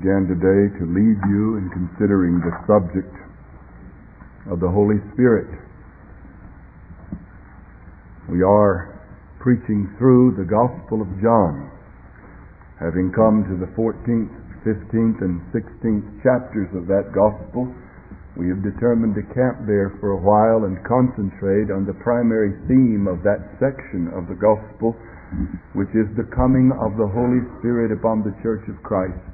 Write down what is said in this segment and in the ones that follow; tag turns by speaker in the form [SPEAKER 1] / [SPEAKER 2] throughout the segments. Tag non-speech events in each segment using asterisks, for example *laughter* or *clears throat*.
[SPEAKER 1] again today to lead you in considering the subject of the Holy Spirit. We are preaching through the Gospel of John, having come to the 14th, 15th, and 16th chapters of that Gospel. We have determined to camp there for a while and concentrate on the primary theme of that section of the Gospel which is the coming of the Holy Spirit upon the Church of Christ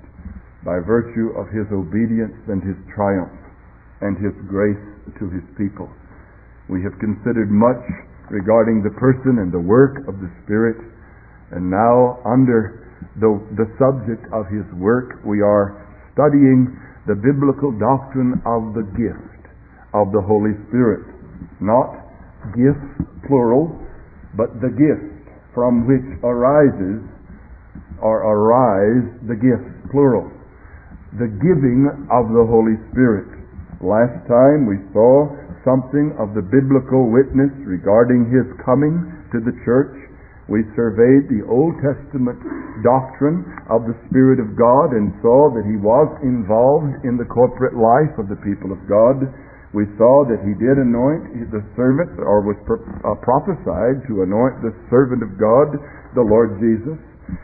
[SPEAKER 1] by virtue of his obedience and his triumph and his grace to his people. We have considered much regarding the person and the work of the Spirit, and now under the, the subject of his work, we are studying the biblical doctrine of the gift of the Holy Spirit. Not gifts, plural, but the gift from which arises or arise the gifts, plural. The giving of the Holy Spirit. Last time we saw something of the biblical witness regarding His coming to the church. We surveyed the Old Testament doctrine of the Spirit of God and saw that He was involved in the corporate life of the people of God we saw that he did anoint the servant, or was uh, prophesied to anoint the servant of God, the Lord Jesus.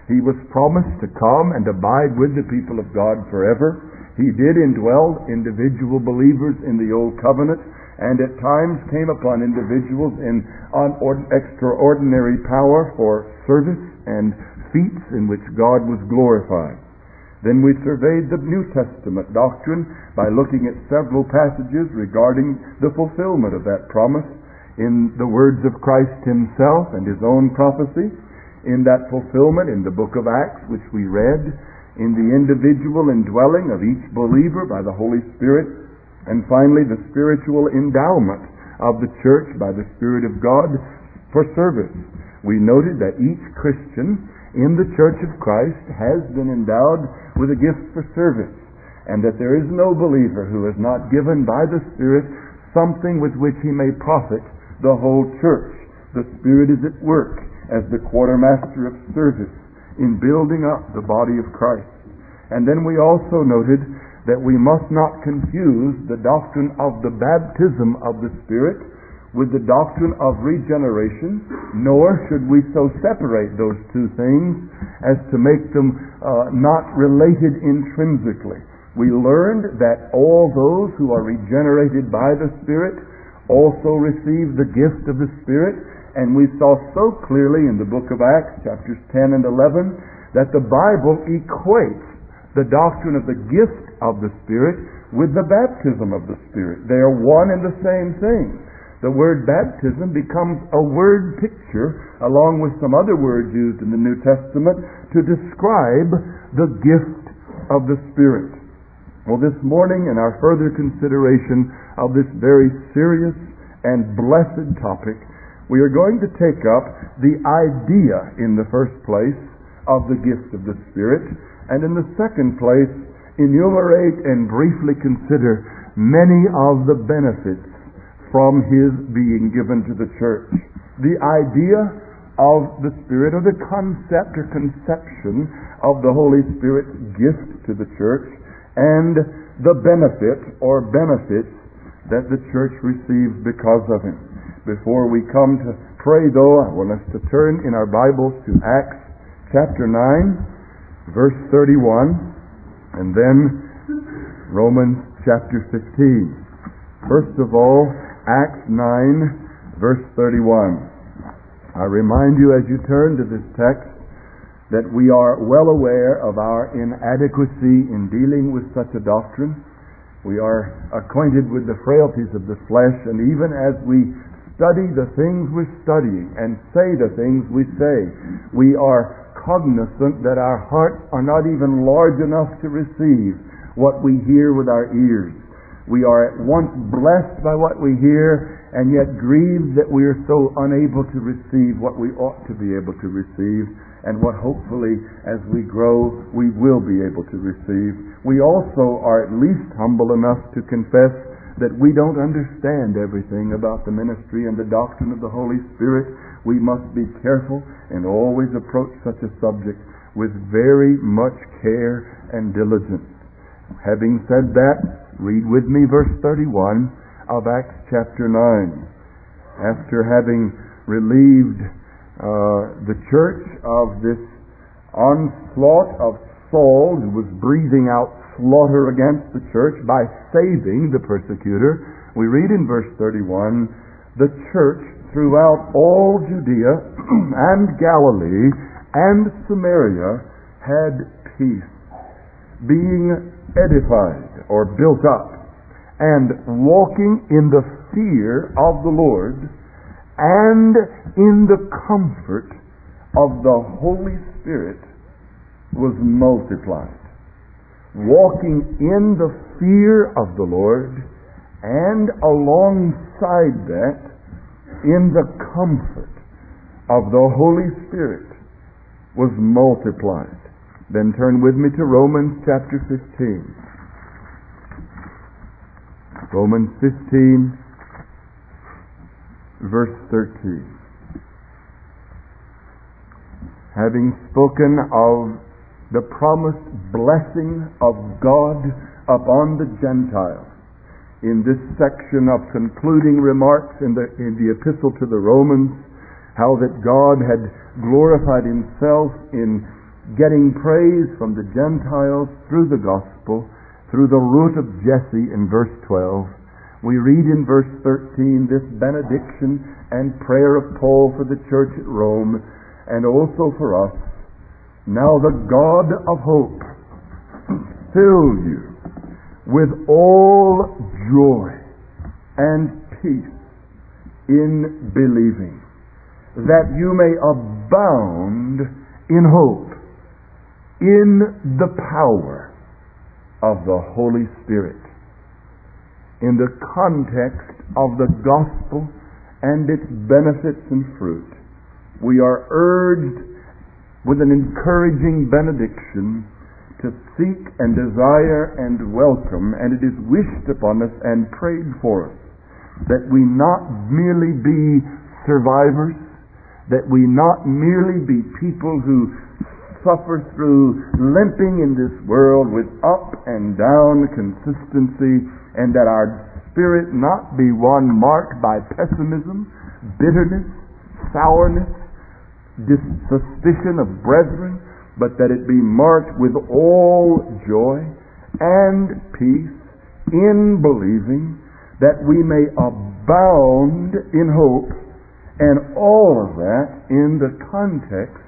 [SPEAKER 1] He was promised to come and abide with the people of God forever. He did indwell individual believers in the Old Covenant, and at times came upon individuals in extraordinary power for service and feats in which God was glorified. Then we surveyed the New Testament doctrine by looking at several passages regarding the fulfillment of that promise in the words of Christ himself and his own prophecy, in that fulfillment in the book of Acts, which we read, in the individual indwelling of each believer by the Holy Spirit, and finally the spiritual endowment of the church by the Spirit of God for service. We noted that each Christian in the church of Christ has been endowed with a gift for service, and that there is no believer who is not given by the Spirit something with which he may profit the whole church. The Spirit is at work as the quartermaster of service in building up the body of Christ. And then we also noted that we must not confuse the doctrine of the baptism of the Spirit with the doctrine of regeneration, nor should we so separate those two things as to make them uh, not related intrinsically. We learned that all those who are regenerated by the Spirit also receive the gift of the Spirit, and we saw so clearly in the book of Acts, chapters 10 and 11, that the Bible equates the doctrine of the gift of the Spirit with the baptism of the Spirit. They are one and the same thing the word baptism becomes a word picture, along with some other words used in the New Testament, to describe the gift of the Spirit. Well, this morning, in our further consideration of this very serious and blessed topic, we are going to take up the idea, in the first place, of the gift of the Spirit, and in the second place, enumerate and briefly consider many of the benefits from his being given to the church. The idea of the Spirit, or the concept or conception of the Holy Spirit's gift to the church, and the benefit or benefits that the church receives because of him. Before we come to pray, though, I want us to turn in our Bibles to Acts chapter 9, verse 31, and then Romans chapter 15. First of all, Acts 9, verse 31. I remind you as you turn to this text that we are well aware of our inadequacy in dealing with such a doctrine. We are acquainted with the frailties of the flesh, and even as we study the things we're studying and say the things we say, we are cognizant that our hearts are not even large enough to receive what we hear with our ears. We are at once blessed by what we hear and yet grieved that we are so unable to receive what we ought to be able to receive and what hopefully as we grow we will be able to receive. We also are at least humble enough to confess that we don't understand everything about the ministry and the doctrine of the Holy Spirit. we must be careful and always approach such a subject with very much care and diligence. Having said that, read with me verse 31 of Acts chapter 9. After having relieved uh, the church of this onslaught of Saul, who was breathing out slaughter against the church by saving the persecutor, we read in verse 31 the church throughout all Judea *clears throat* and Galilee and Samaria had peace, being edified or built up, and walking in the fear of the Lord and in the comfort of the Holy Spirit was multiplied. Walking in the fear of the Lord and alongside that in the comfort of the Holy Spirit was multiplied. Then turn with me to Romans chapter 15. Romans 15, verse 13. Having spoken of the promised blessing of God upon the Gentiles, in this section of concluding remarks in the, in the epistle to the Romans, how that God had glorified himself in getting praise from the Gentiles through the gospel, through the root of Jesse in verse 12. We read in verse 13 this benediction and prayer of Paul for the church at Rome and also for us. Now the God of hope fill you with all joy and peace in believing, that you may abound in hope, in the power of the Holy Spirit. In the context of the gospel and its benefits and fruit, we are urged with an encouraging benediction to seek and desire and welcome, and it is wished upon us and prayed for us that we not merely be survivors, that we not merely be people who suffer through limping in this world with up and down consistency, and that our spirit not be one marked by pessimism, bitterness, sourness, suspicion of brethren, but that it be marked with all joy and peace in believing that we may abound in hope, and all of that in the context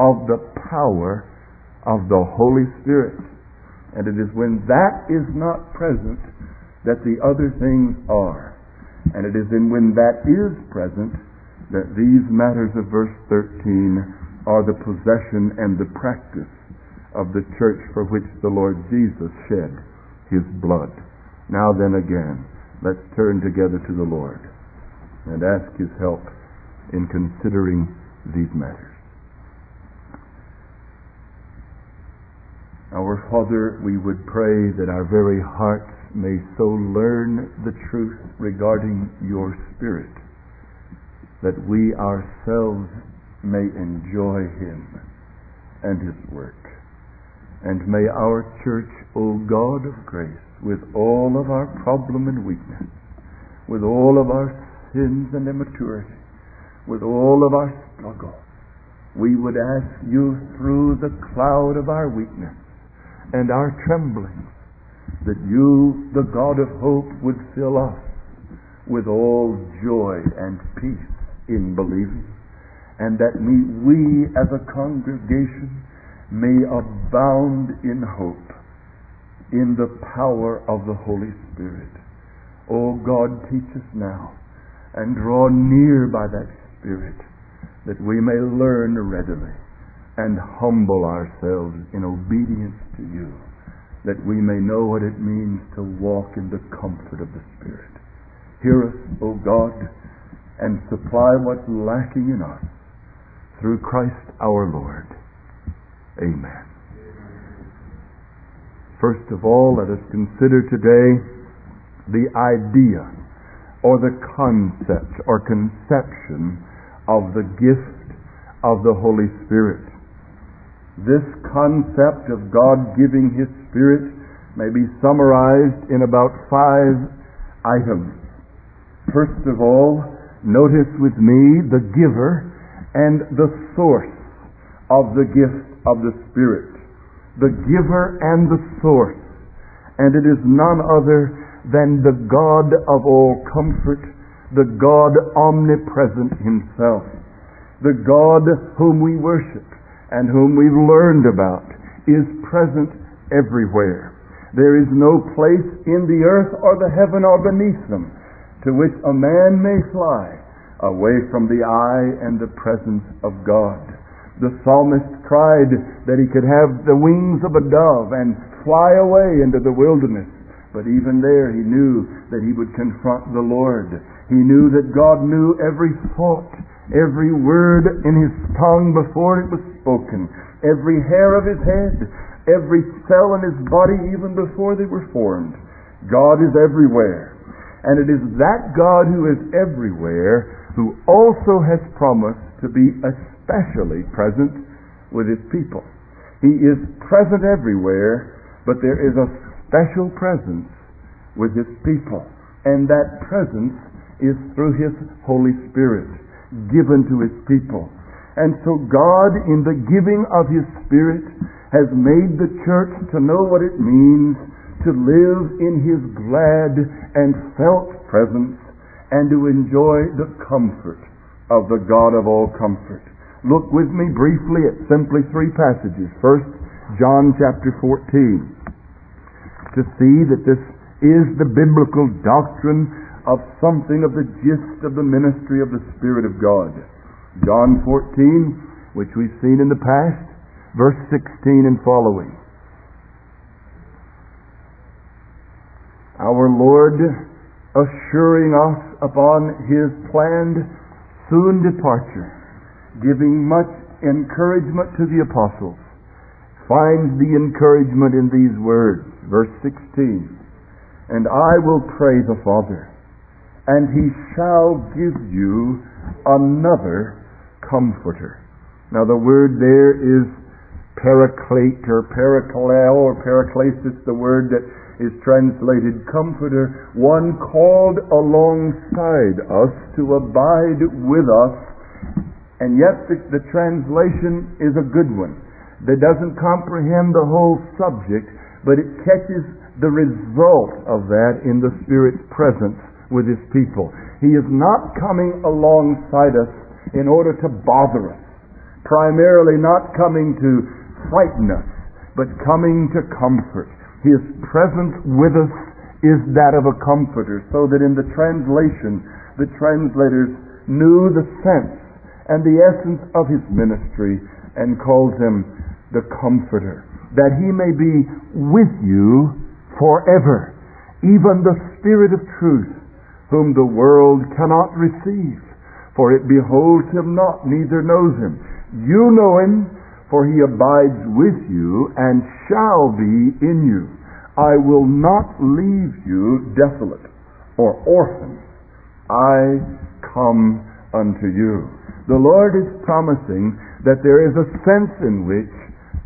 [SPEAKER 1] of the power of the Holy Spirit. And it is when that is not present that the other things are. And it is in when that is present that these matters of verse 13 are the possession and the practice of the church for which the Lord Jesus shed his blood. Now then again, let's turn together to the Lord and ask his help in considering these matters. Our Father, we would pray that our very hearts may so learn the truth regarding your Spirit that we ourselves may enjoy Him and His work. And may our church, O God of grace, with all of our problem and weakness, with all of our sins and immaturity, with all of our struggle, we would ask you through the cloud of our weakness and our trembling that you, the God of hope, would fill us with all joy and peace in believing and that we as a congregation may abound in hope in the power of the Holy Spirit. Oh God, teach us now and draw near by that Spirit that we may learn readily and humble ourselves in obedience to you, that we may know what it means to walk in the comfort of the Spirit. Hear us, O God, and supply what's lacking in us through Christ our Lord. Amen. First of all, let us consider today the idea or the concept or conception of the gift of the Holy Spirit. This concept of God giving His Spirit may be summarized in about five items. First of all, notice with me the giver and the source of the gift of the Spirit. The giver and the source. And it is none other than the God of all comfort, the God omnipresent Himself, the God whom we worship and whom we've learned about is present everywhere. There is no place in the earth or the heaven or beneath them to which a man may fly away from the eye and the presence of God. The psalmist cried that he could have the wings of a dove and fly away into the wilderness. But even there he knew that he would confront the Lord. He knew that God knew every thought, every word in his tongue before it was spoken, every hair of his head, every cell in his body even before they were formed. God is everywhere. And it is that God who is everywhere who also has promised to be especially present with his people. He is present everywhere, but there is a special presence with his people. And that presence is through his Holy Spirit given to his people. And so God, in the giving of his Spirit, has made the church to know what it means to live in his glad and felt presence and to enjoy the comfort of the God of all comfort. Look with me briefly at simply three passages. First, John chapter 14. To see that this is the biblical doctrine of something of the gist of the ministry of the Spirit of God. John 14, which we've seen in the past, verse 16 and following. Our Lord assuring us upon his planned soon departure, giving much encouragement to the apostles, finds the encouragement in these words. Verse 16 And I will pray the Father, and he shall give you another comforter. Now, the word there is paraclete or parakaleo or paraklesis, the word that is translated comforter, one called alongside us to abide with us. And yet the, the translation is a good one that doesn't comprehend the whole subject, but it catches the result of that in the Spirit's presence with His people. He is not coming alongside us in order to bother us, primarily not coming to frighten us, but coming to comfort. His presence with us is that of a comforter, so that in the translation, the translators knew the sense and the essence of his ministry and calls him the comforter, that he may be with you forever, even the Spirit of truth, whom the world cannot receive, for it beholds him not, neither knows him. You know him, for he abides with you and shall be in you. I will not leave you desolate or orphan. I come unto you. The Lord is promising that there is a sense in which,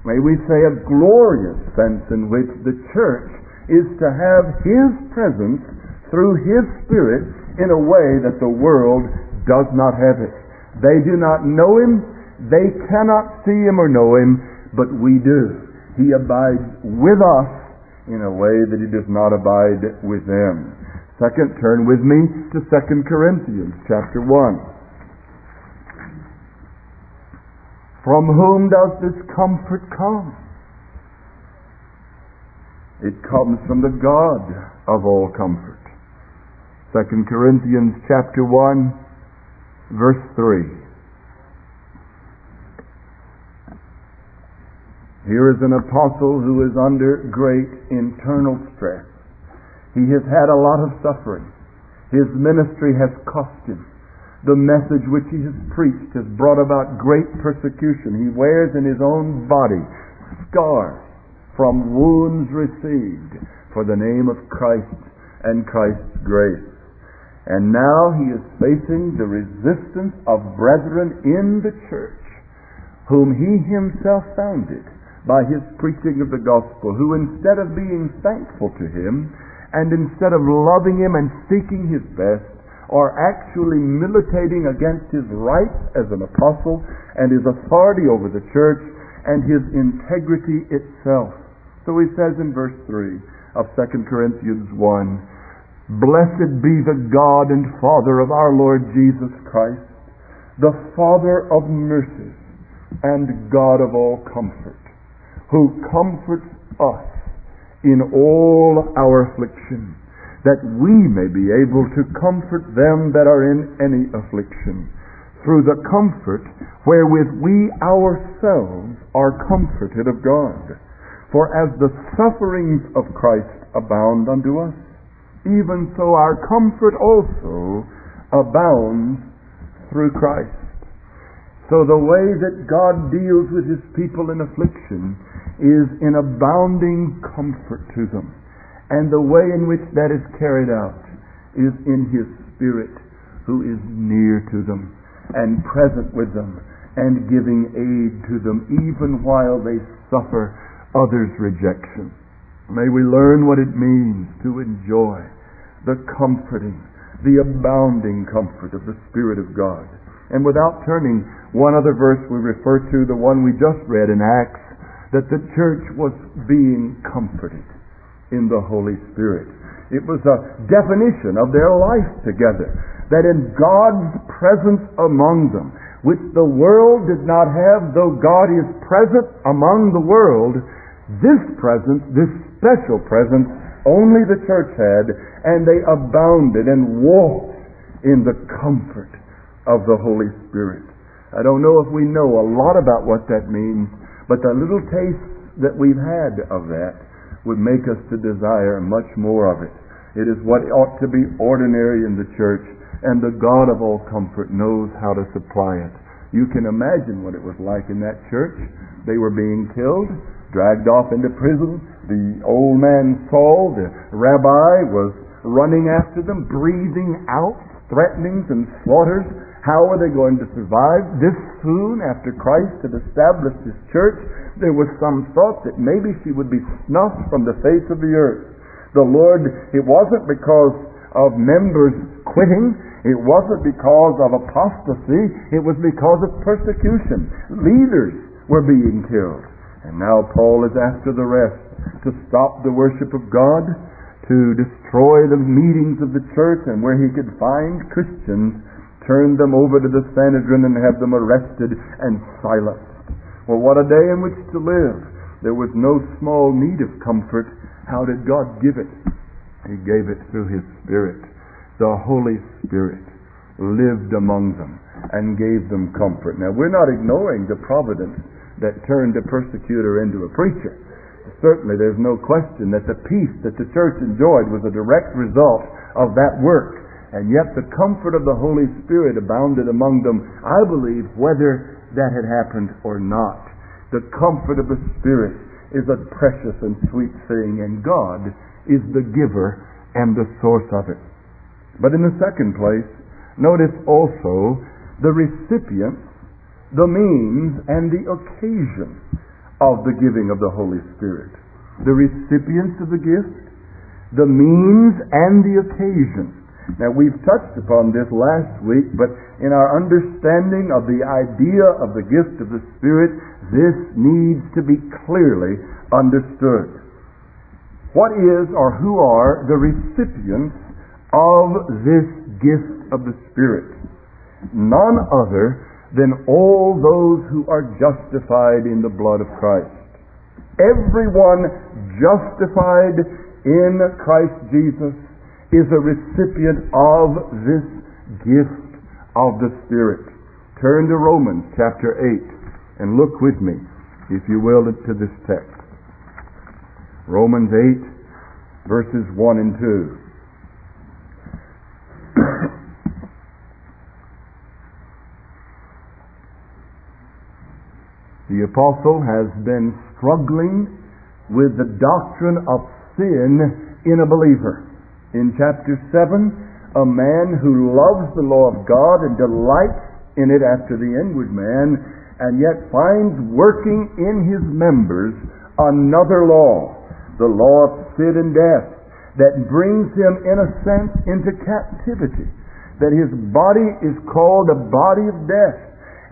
[SPEAKER 1] may we say a glorious sense in which the church is to have His presence through His Spirit in a way that the world does not have it. They do not know Him, they cannot see him or know him, but we do. He abides with us in a way that he does not abide with them. Second, turn with me to 2 Corinthians chapter 1. From whom does this comfort come? It comes from the God of all comfort. 2 Corinthians chapter 1 verse 3. Here is an apostle who is under great internal stress. He has had a lot of suffering. His ministry has cost him. The message which he has preached has brought about great persecution. He wears in his own body scars from wounds received for the name of Christ and Christ's grace. And now he is facing the resistance of brethren in the church, whom he himself founded by his preaching of the gospel, who instead of being thankful to him, and instead of loving him and seeking his best, are actually militating against his rights as an apostle and his authority over the church and his integrity itself. So he says in verse 3 of 2 Corinthians 1, Blessed be the God and Father of our Lord Jesus Christ, the Father of mercies and God of all comfort, who comforts us in all our affliction that we may be able to comfort them that are in any affliction, through the comfort wherewith we ourselves are comforted of God. For as the sufferings of Christ abound unto us, even so our comfort also abounds through Christ. So the way that God deals with his people in affliction is in abounding comfort to them. And the way in which that is carried out is in His Spirit who is near to them and present with them and giving aid to them even while they suffer others' rejection. May we learn what it means to enjoy the comforting, the abounding comfort of the Spirit of God. And without turning, one other verse we refer to, the one we just read in Acts, that the church was being comforted in the Holy Spirit. It was a definition of their life together. That in God's presence among them, which the world did not have, though God is present among the world, this presence, this special presence, only the church had, and they abounded and walked in the comfort of the Holy Spirit. I don't know if we know a lot about what that means, but the little taste that we've had of that would make us to desire much more of it. It is what ought to be ordinary in the church, and the God of all comfort knows how to supply it. You can imagine what it was like in that church. They were being killed, dragged off into prison. The old man Saul, the rabbi, was running after them, breathing out threatenings and slaughters. How are they going to survive this soon after Christ had established his church? there was some thought that maybe she would be snuffed from the face of the earth. The Lord, it wasn't because of members quitting, it wasn't because of apostasy, it was because of persecution. Leaders were being killed. And now Paul is after the rest to stop the worship of God, to destroy the meetings of the church, and where he could find Christians, turn them over to the Sanhedrin and have them arrested and silenced. Well, what a day in which to live. There was no small need of comfort. How did God give it? He gave it through His Spirit. The Holy Spirit lived among them and gave them comfort. Now, we're not ignoring the providence that turned a persecutor into a preacher. Certainly, there's no question that the peace that the church enjoyed was a direct result of that work. And yet, the comfort of the Holy Spirit abounded among them, I believe, whether that had happened or not. The comfort of the Spirit is a precious and sweet thing, and God is the giver and the source of it. But in the second place, notice also the recipient, the means, and the occasion of the giving of the Holy Spirit. The recipients of the gift, the means, and the occasion. Now, we've touched upon this last week, but in our understanding of the idea of the gift of the Spirit, this needs to be clearly understood. What is or who are the recipients of this gift of the Spirit? None other than all those who are justified in the blood of Christ. Everyone justified in Christ Jesus is a recipient of this gift of the Spirit. Turn to Romans chapter 8 and look with me, if you will, to this text. Romans 8, verses 1 and 2. *coughs* the apostle has been struggling with the doctrine of sin in a believer in chapter 7 a man who loves the law of God and delights in it after the inward man, and yet finds working in his members another law, the law of sin and death, that brings him, in a sense, into captivity. That his body is called a body of death,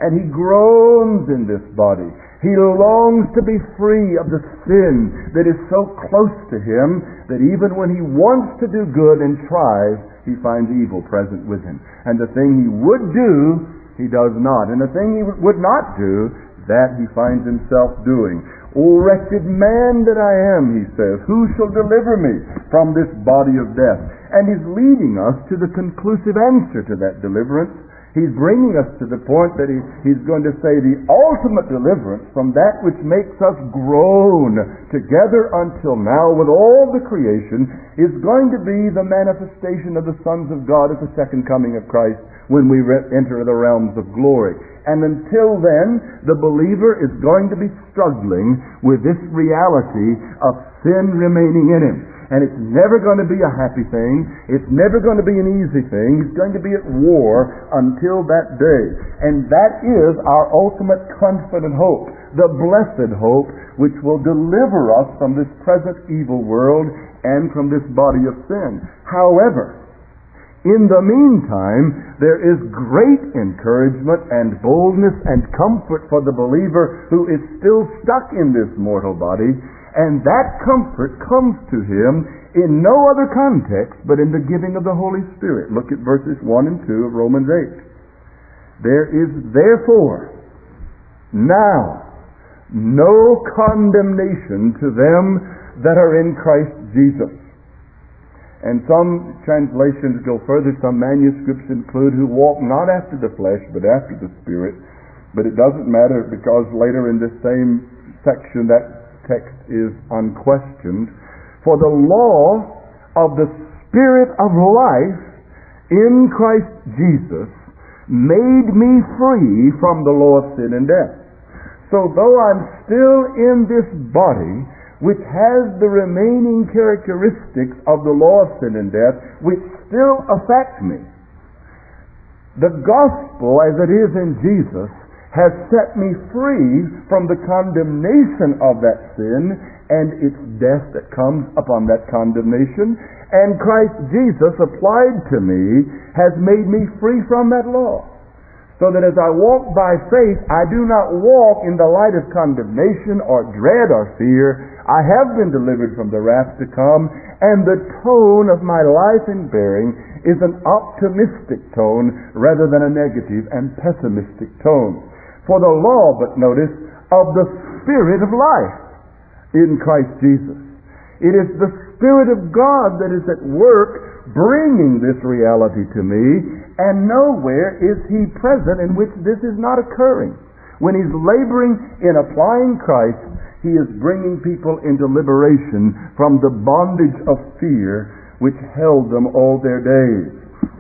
[SPEAKER 1] and he groans in this body. He longs to be free of the sin that is so close to him that even when he wants to do good and tries, he finds evil present with him. And the thing he would do, he does not. And the thing he would not do, that he finds himself doing. O wretched man that I am, he says, who shall deliver me from this body of death? And he's leading us to the conclusive answer to that deliverance He's bringing us to the point that he, he's going to say the ultimate deliverance from that which makes us groan together until now with all the creation is going to be the manifestation of the sons of God at the second coming of Christ when we re- enter the realms of glory. And until then, the believer is going to be struggling with this reality of sin remaining in him and it's never going to be a happy thing. It's never going to be an easy thing. He's going to be at war until that day. And that is our ultimate confident hope, the blessed hope which will deliver us from this present evil world and from this body of sin. However, in the meantime, there is great encouragement and boldness and comfort for the believer who is still stuck in this mortal body and that comfort comes to him in no other context but in the giving of the Holy Spirit. Look at verses 1 and 2 of Romans 8. There is therefore now no condemnation to them that are in Christ Jesus. And some translations go further, some manuscripts include who walk not after the flesh but after the Spirit. But it doesn't matter because later in this same section that text is unquestioned. For the law of the Spirit of life in Christ Jesus made me free from the law of sin and death. So though I'm still in this body, which has the remaining characteristics of the law of sin and death, which still affect me, the gospel as it is in Jesus has set me free from the condemnation of that sin and its death that comes upon that condemnation. And Christ Jesus applied to me has made me free from that law. So that as I walk by faith, I do not walk in the light of condemnation or dread or fear. I have been delivered from the wrath to come, and the tone of my life and bearing is an optimistic tone rather than a negative and pessimistic tone for the law, but notice, of the Spirit of life in Christ Jesus. It is the Spirit of God that is at work bringing this reality to me, and nowhere is He present in which this is not occurring. When He's laboring in applying Christ, He is bringing people into liberation from the bondage of fear which held them all their days.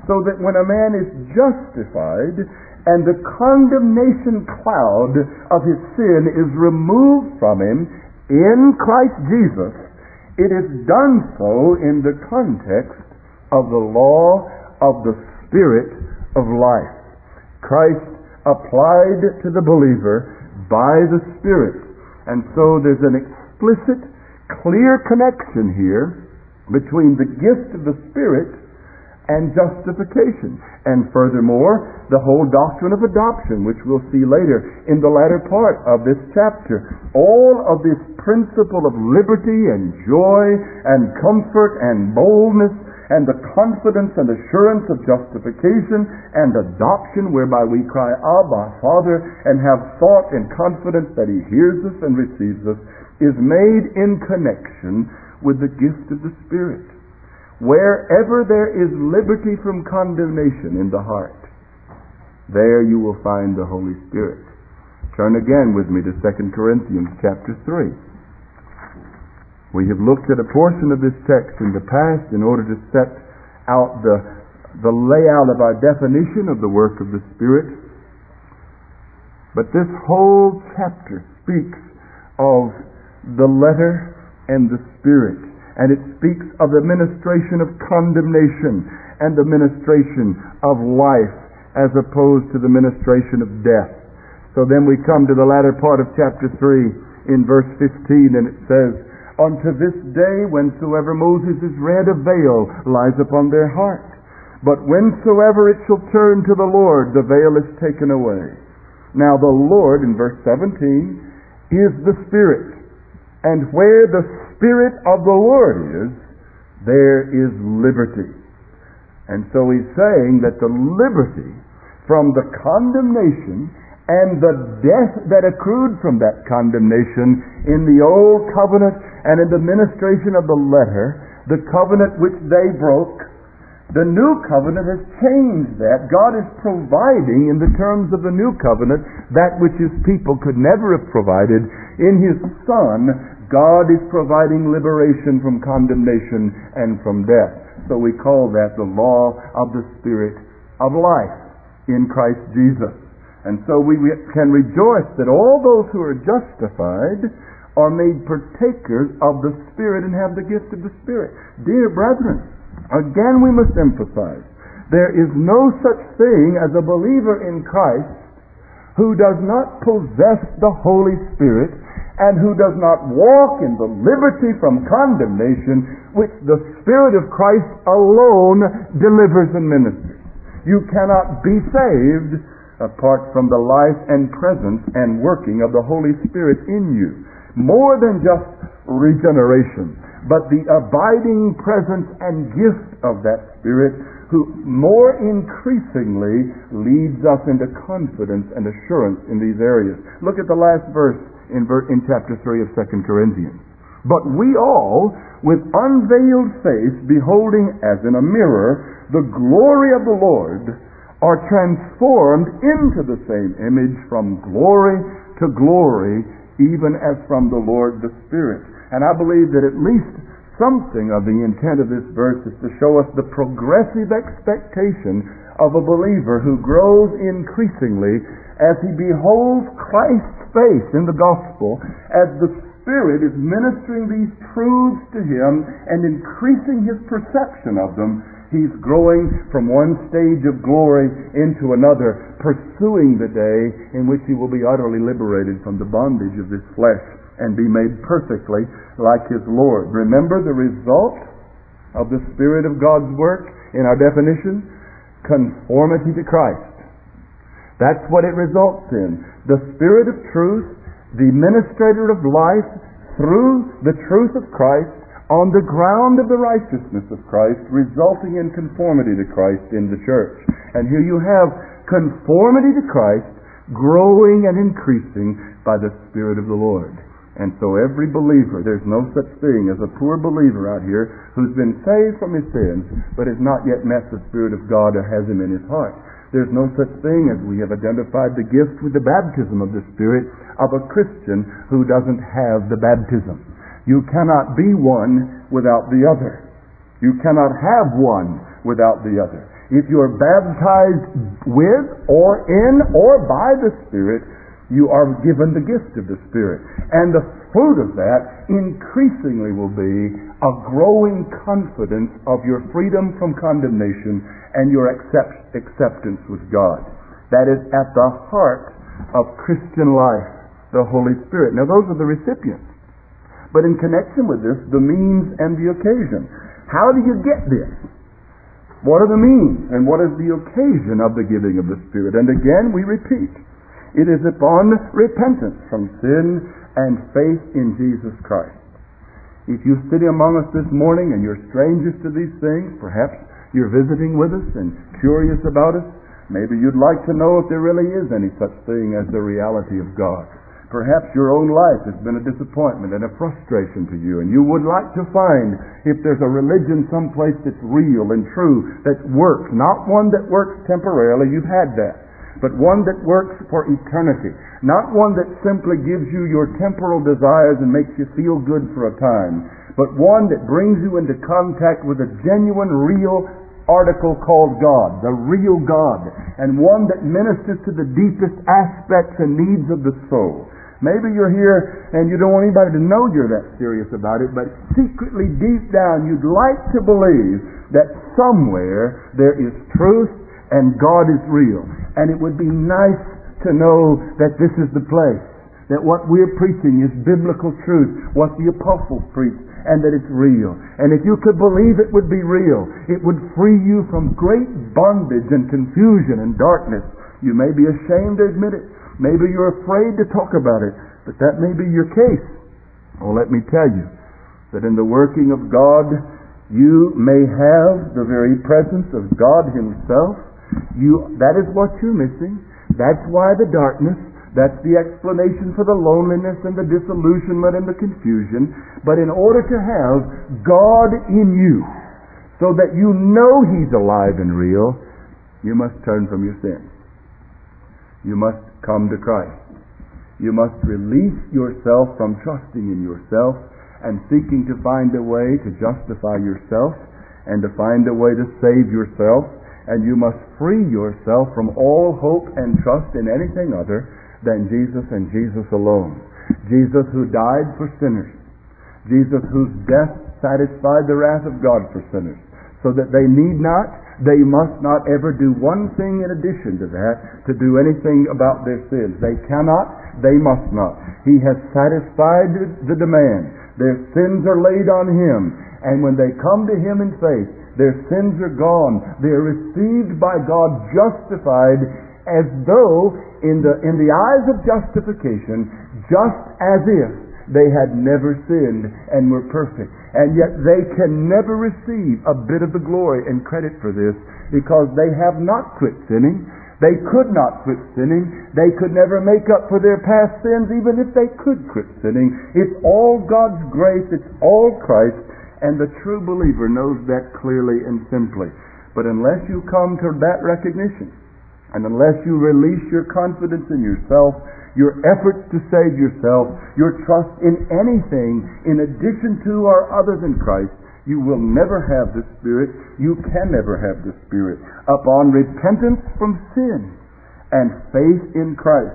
[SPEAKER 1] So that when a man is justified, and the condemnation cloud of his sin is removed from him in Christ Jesus, it is done so in the context of the law of the Spirit of life. Christ applied to the believer by the Spirit. And so there's an explicit, clear connection here between the gift of the Spirit and justification. And furthermore, the whole doctrine of adoption, which we'll see later in the latter part of this chapter. All of this principle of liberty and joy and comfort and boldness and the confidence and assurance of justification and adoption whereby we cry, Abba, Father, and have thought and confidence that He hears us and receives us, is made in connection with the gift of the Spirit. Wherever there is liberty from condemnation in the heart, there you will find the Holy Spirit. Turn again with me to 2 Corinthians chapter 3. We have looked at a portion of this text in the past in order to set out the, the layout of our definition of the work of the Spirit. But this whole chapter speaks of the letter and the Spirit And it speaks of the ministration of condemnation and the ministration of life as opposed to the ministration of death. So then we come to the latter part of chapter 3 in verse 15 and it says, Unto this day whensoever Moses is read, a veil lies upon their heart. But whensoever it shall turn to the Lord, the veil is taken away. Now the Lord, in verse 17, is the Spirit. And where the Spirit of the Lord is, there is liberty. And so he's saying that the liberty from the condemnation and the death that accrued from that condemnation in the old covenant and in the ministration of the letter, the covenant which they broke, the new covenant has changed that. God is providing in the terms of the new covenant that which his people could never have provided. In his Son, God is providing liberation from condemnation and from death. So we call that the law of the Spirit of life in Christ Jesus. And so we can rejoice that all those who are justified are made partakers of the Spirit and have the gift of the Spirit. Dear brethren, Again, we must emphasize there is no such thing as a believer in Christ who does not possess the Holy Spirit and who does not walk in the liberty from condemnation which the Spirit of Christ alone delivers and ministers. You cannot be saved apart from the life and presence and working of the Holy Spirit in you. More than just regeneration but the abiding presence and gift of that Spirit who more increasingly leads us into confidence and assurance in these areas. Look at the last verse in, in chapter 3 of 2 Corinthians. But we all, with unveiled face, beholding as in a mirror the glory of the Lord, are transformed into the same image from glory to glory, even as from the Lord the Spirit. And I believe that at least something of the intent of this verse is to show us the progressive expectation of a believer who grows increasingly as he beholds Christ's face in the gospel, as the Spirit is ministering these truths to him and increasing his perception of them, he's growing from one stage of glory into another, pursuing the day in which he will be utterly liberated from the bondage of this flesh and be made perfectly like his Lord. Remember the result of the Spirit of God's work in our definition? Conformity to Christ. That's what it results in. The Spirit of truth, the administrator of life, through the truth of Christ, on the ground of the righteousness of Christ, resulting in conformity to Christ in the church. And here you have conformity to Christ growing and increasing by the Spirit of the Lord. And so every believer, there's no such thing as a poor believer out here who's been saved from his sins, but has not yet met the Spirit of God or has him in his heart. There's no such thing as we have identified the gift with the baptism of the Spirit of a Christian who doesn't have the baptism. You cannot be one without the other. You cannot have one without the other. If you're baptized with or in or by the Spirit, you are given the gift of the Spirit. And the fruit of that increasingly will be a growing confidence of your freedom from condemnation and your accept, acceptance with God. That is at the heart of Christian life, the Holy Spirit. Now, those are the recipients. But in connection with this, the means and the occasion. How do you get this? What are the means and what is the occasion of the giving of the Spirit? And again, we repeat it is upon repentance from sin and faith in Jesus Christ. If you sit among us this morning and you're strangers to these things, perhaps you're visiting with us and curious about us, maybe you'd like to know if there really is any such thing as the reality of God. Perhaps your own life has been a disappointment and a frustration to you, and you would like to find if there's a religion someplace that's real and true, that works, not one that works temporarily, you've had that but one that works for eternity. Not one that simply gives you your temporal desires and makes you feel good for a time, but one that brings you into contact with a genuine, real article called God, the real God, and one that ministers to the deepest aspects and needs of the soul. Maybe you're here and you don't want anybody to know you're that serious about it, but secretly deep down you'd like to believe that somewhere there is truth and God is real. And it would be nice to know that this is the place, that what we're preaching is biblical truth, what the apostles preached, and that it's real. And if you could believe it would be real, it would free you from great bondage and confusion and darkness. You may be ashamed to admit it. Maybe you're afraid to talk about it, but that may be your case. Well, let me tell you that in the working of God, you may have the very presence of God Himself. You, that is what you're missing. That's why the darkness, that's the explanation for the loneliness and the disillusionment and the confusion. But in order to have God in you, so that you know He's alive and real, you must turn from your sins. You must come to Christ. You must release yourself from trusting in yourself and seeking to find a way to justify yourself and to find a way to save yourself. And you must free yourself from all hope and trust in anything other than Jesus and Jesus alone. Jesus who died for sinners. Jesus whose death satisfied the wrath of God for sinners so that they need not, they must not ever do one thing in addition to that to do anything about their sins. They cannot, they must not. He has satisfied the demand. Their sins are laid on Him. And when they come to Him in faith, their sins are gone. They are received by God justified as though in the, in the eyes of justification, just as if they had never sinned and were perfect. And yet they can never receive a bit of the glory and credit for this because they have not quit sinning. They could not quit sinning. They could never make up for their past sins even if they could quit sinning. It's all God's grace. It's all Christ. And the true believer knows that clearly and simply. But unless you come to that recognition, and unless you release your confidence in yourself, your efforts to save yourself, your trust in anything in addition to or other than Christ, you will never have the Spirit. You can never have the Spirit. Upon repentance from sin and faith in Christ,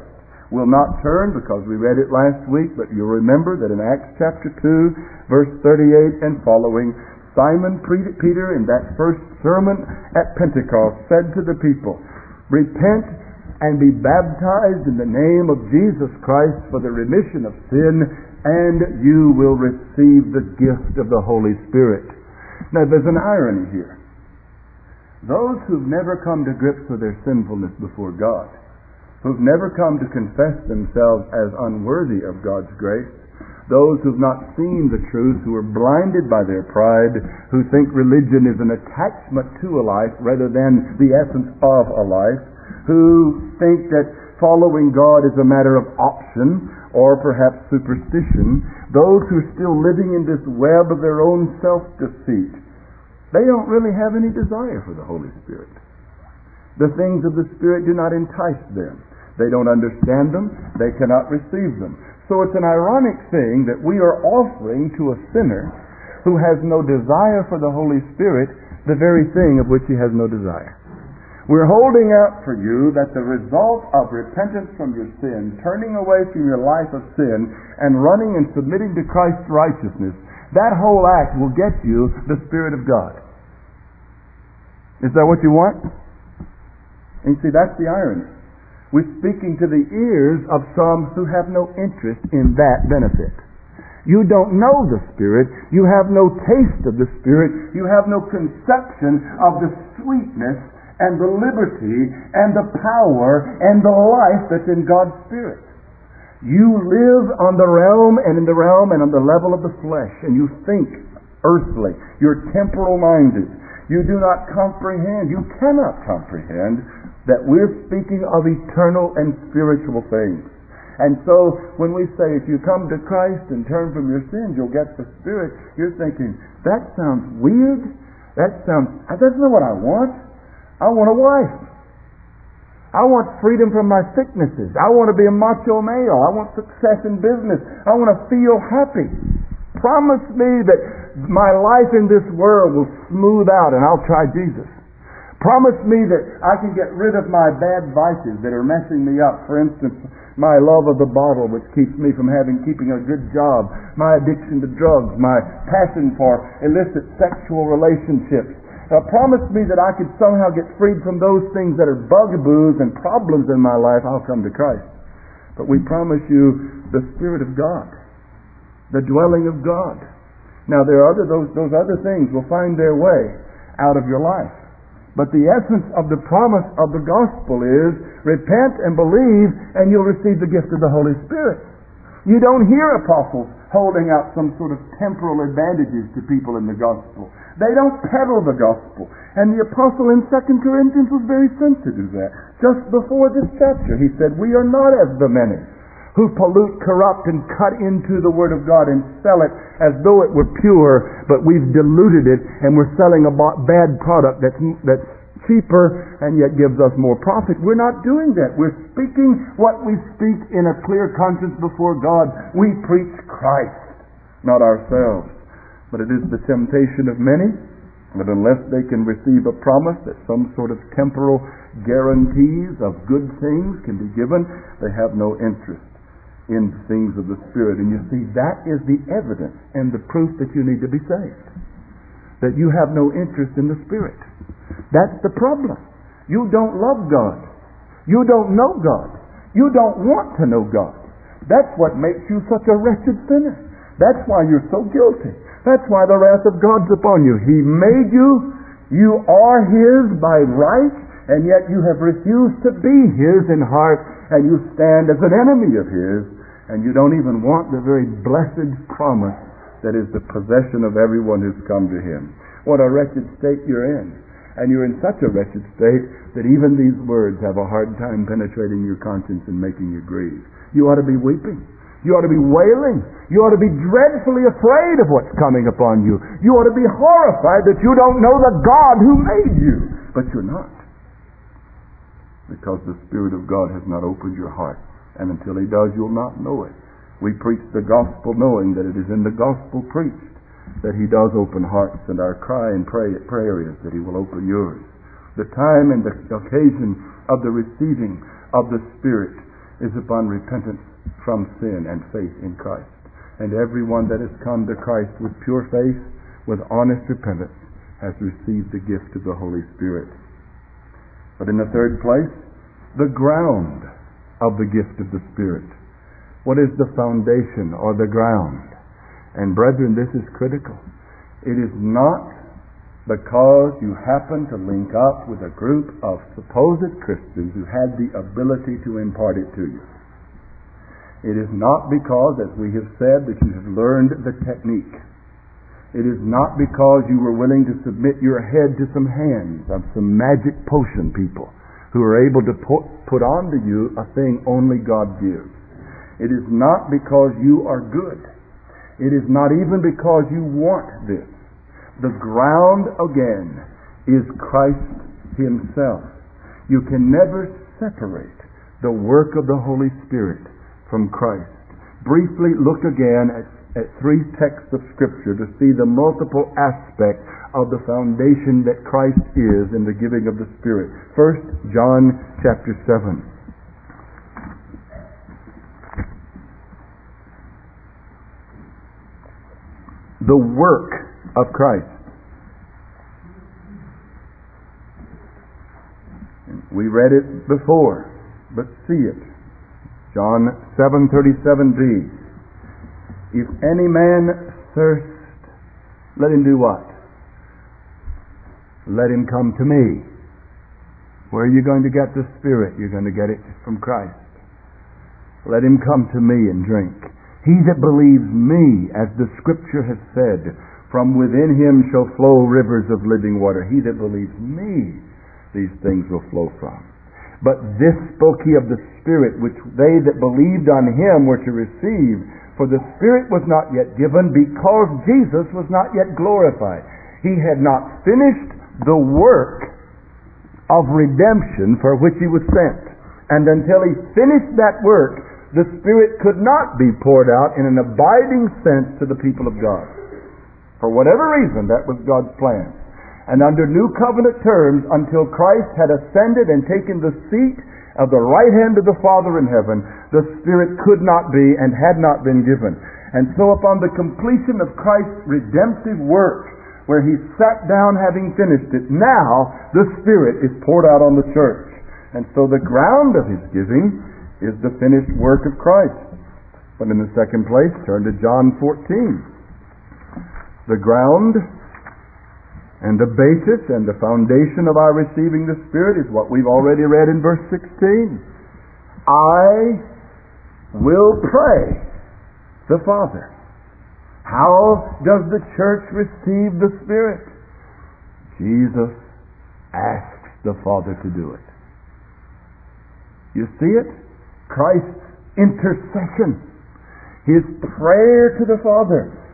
[SPEAKER 1] will not turn because we read it last week, but you'll remember that in Acts chapter 2, verse 38 and following, Simon Peter in that first sermon at Pentecost said to the people, Repent and be baptized in the name of Jesus Christ for the remission of sin, and you will receive the gift of the Holy Spirit. Now, there's an irony here. Those who've never come to grips with their sinfulness before God, who've never come to confess themselves as unworthy of God's grace, those who've not seen the truth, who are blinded by their pride, who think religion is an attachment to a life rather than the essence of a life, who think that following God is a matter of option or perhaps superstition, those who are still living in this web of their own self deceit, they don't really have any desire for the Holy Spirit. The things of the Spirit do not entice them. They don't understand them. They cannot receive them. So it's an ironic thing that we are offering to a sinner who has no desire for the Holy Spirit the very thing of which he has no desire. We're holding out for you that the result of repentance from your sin, turning away from your life of sin, and running and submitting to Christ's righteousness, that whole act will get you the Spirit of God. Is that what you want? And see, that's the irony. We're speaking to the ears of some who have no interest in that benefit. You don't know the Spirit. You have no taste of the Spirit. You have no conception of the sweetness and the liberty and the power and the life that's in God's Spirit. You live on the realm and in the realm and on the level of the flesh, and you think earthly. You're temporal minded. You do not comprehend, you cannot comprehend that we're speaking of eternal and spiritual things. And so when we say if you come to Christ and turn from your sins, you'll get the Spirit, you're thinking, that sounds weird. That sounds, that's not what I want. I want a wife. I want freedom from my sicknesses. I want to be a macho male. I want success in business. I want to feel happy. Promise me that my life in this world will smooth out and I'll try Jesus. Promise me that I can get rid of my bad vices that are messing me up. For instance, my love of the bottle which keeps me from having keeping a good job, my addiction to drugs, my passion for illicit sexual relationships. Uh, promise me that I could somehow get freed from those things that are bugaboos and problems in my life, I'll come to Christ. But we promise you the Spirit of God, the dwelling of God. Now there are other those those other things will find their way out of your life. But the essence of the promise of the gospel is repent and believe and you'll receive the gift of the Holy Spirit. You don't hear apostles holding out some sort of temporal advantages to people in the gospel. They don't peddle the gospel. And the apostle in 2 Corinthians was very sensitive to that. Just before this chapter, he said, We are not as the many who pollute, corrupt, and cut into the Word of God and sell it as though it were pure, but we've diluted it and we're selling a bad product that's, that's cheaper and yet gives us more profit. We're not doing that. We're speaking what we speak in a clear conscience before God. We preach Christ, not ourselves. But it is the temptation of many that unless they can receive a promise that some sort of temporal guarantees of good things can be given, they have no interest in things of the Spirit. And you see, that is the evidence and the proof that you need to be saved. That you have no interest in the Spirit. That's the problem. You don't love God. You don't know God. You don't want to know God. That's what makes you such a wretched sinner. That's why you're so guilty. That's why the wrath of God's upon you. He made you. You are His by right, and yet you have refused to be His in heart, and you stand as an enemy of His and you don't even want the very blessed promise that is the possession of everyone who's come to him. What a wretched state you're in. And you're in such a wretched state that even these words have a hard time penetrating your conscience and making you grieve. You ought to be weeping. You ought to be wailing. You ought to be dreadfully afraid of what's coming upon you. You ought to be horrified that you don't know the God who made you. But you're not. Because the Spirit of God has not opened your heart and until he does, you'll not know it. We preach the gospel knowing that it is in the gospel preached that he does open hearts, and our cry and pray, prayer is that he will open yours. The time and the occasion of the receiving of the Spirit is upon repentance from sin and faith in Christ. And everyone that has come to Christ with pure faith, with honest repentance, has received the gift of the Holy Spirit. But in the third place, the ground of the gift of the Spirit? What is the foundation or the ground? And brethren, this is critical. It is not because you happen to link up with a group of supposed Christians who had the ability to impart it to you. It is not because, as we have said, that you have learned the technique. It is not because you were willing to submit your head to some hands of some magic potion people who are able to put, onto you a thing only God gives. It is not because you are good. It is not even because you want this. The ground again is Christ Himself. You can never separate the work of the Holy Spirit from Christ. Briefly look again at, at three texts of Scripture to see the multiple aspects of the foundation that Christ is in the giving of the Spirit. First, John chapter 7. The work of Christ. We read it before, but see it. John 7:37b. If any man thirst, let him do what? let him come to me. Where are you going to get the Spirit? You're going to get it from Christ. Let him come to me and drink. He that believes me, as the Scripture has said, from within him shall flow rivers of living water. He that believes me, these things will flow from. But this spoke he of the Spirit, which they that believed on him were to receive. For the Spirit was not yet given because Jesus was not yet glorified. He had not finished the work of redemption for which he was sent. And until he finished that work, the Spirit could not be poured out in an abiding sense to the people of God. For whatever reason, that was God's plan. And under new covenant terms, until Christ had ascended and taken the seat of the right hand of the Father in heaven, the Spirit could not be and had not been given. And so upon the completion of Christ's redemptive work, where he sat down having finished it, now the Spirit is poured out on the church. And so the ground of his giving is the finished work of Christ. But in the second place, turn to John 14. The ground and the basis and the foundation of our receiving the Spirit is what we've already read in verse 16. I will pray the Father. How does the church receive the Spirit? Jesus asks the Father to do it. You see it? Christ's intercession. His prayer to the Father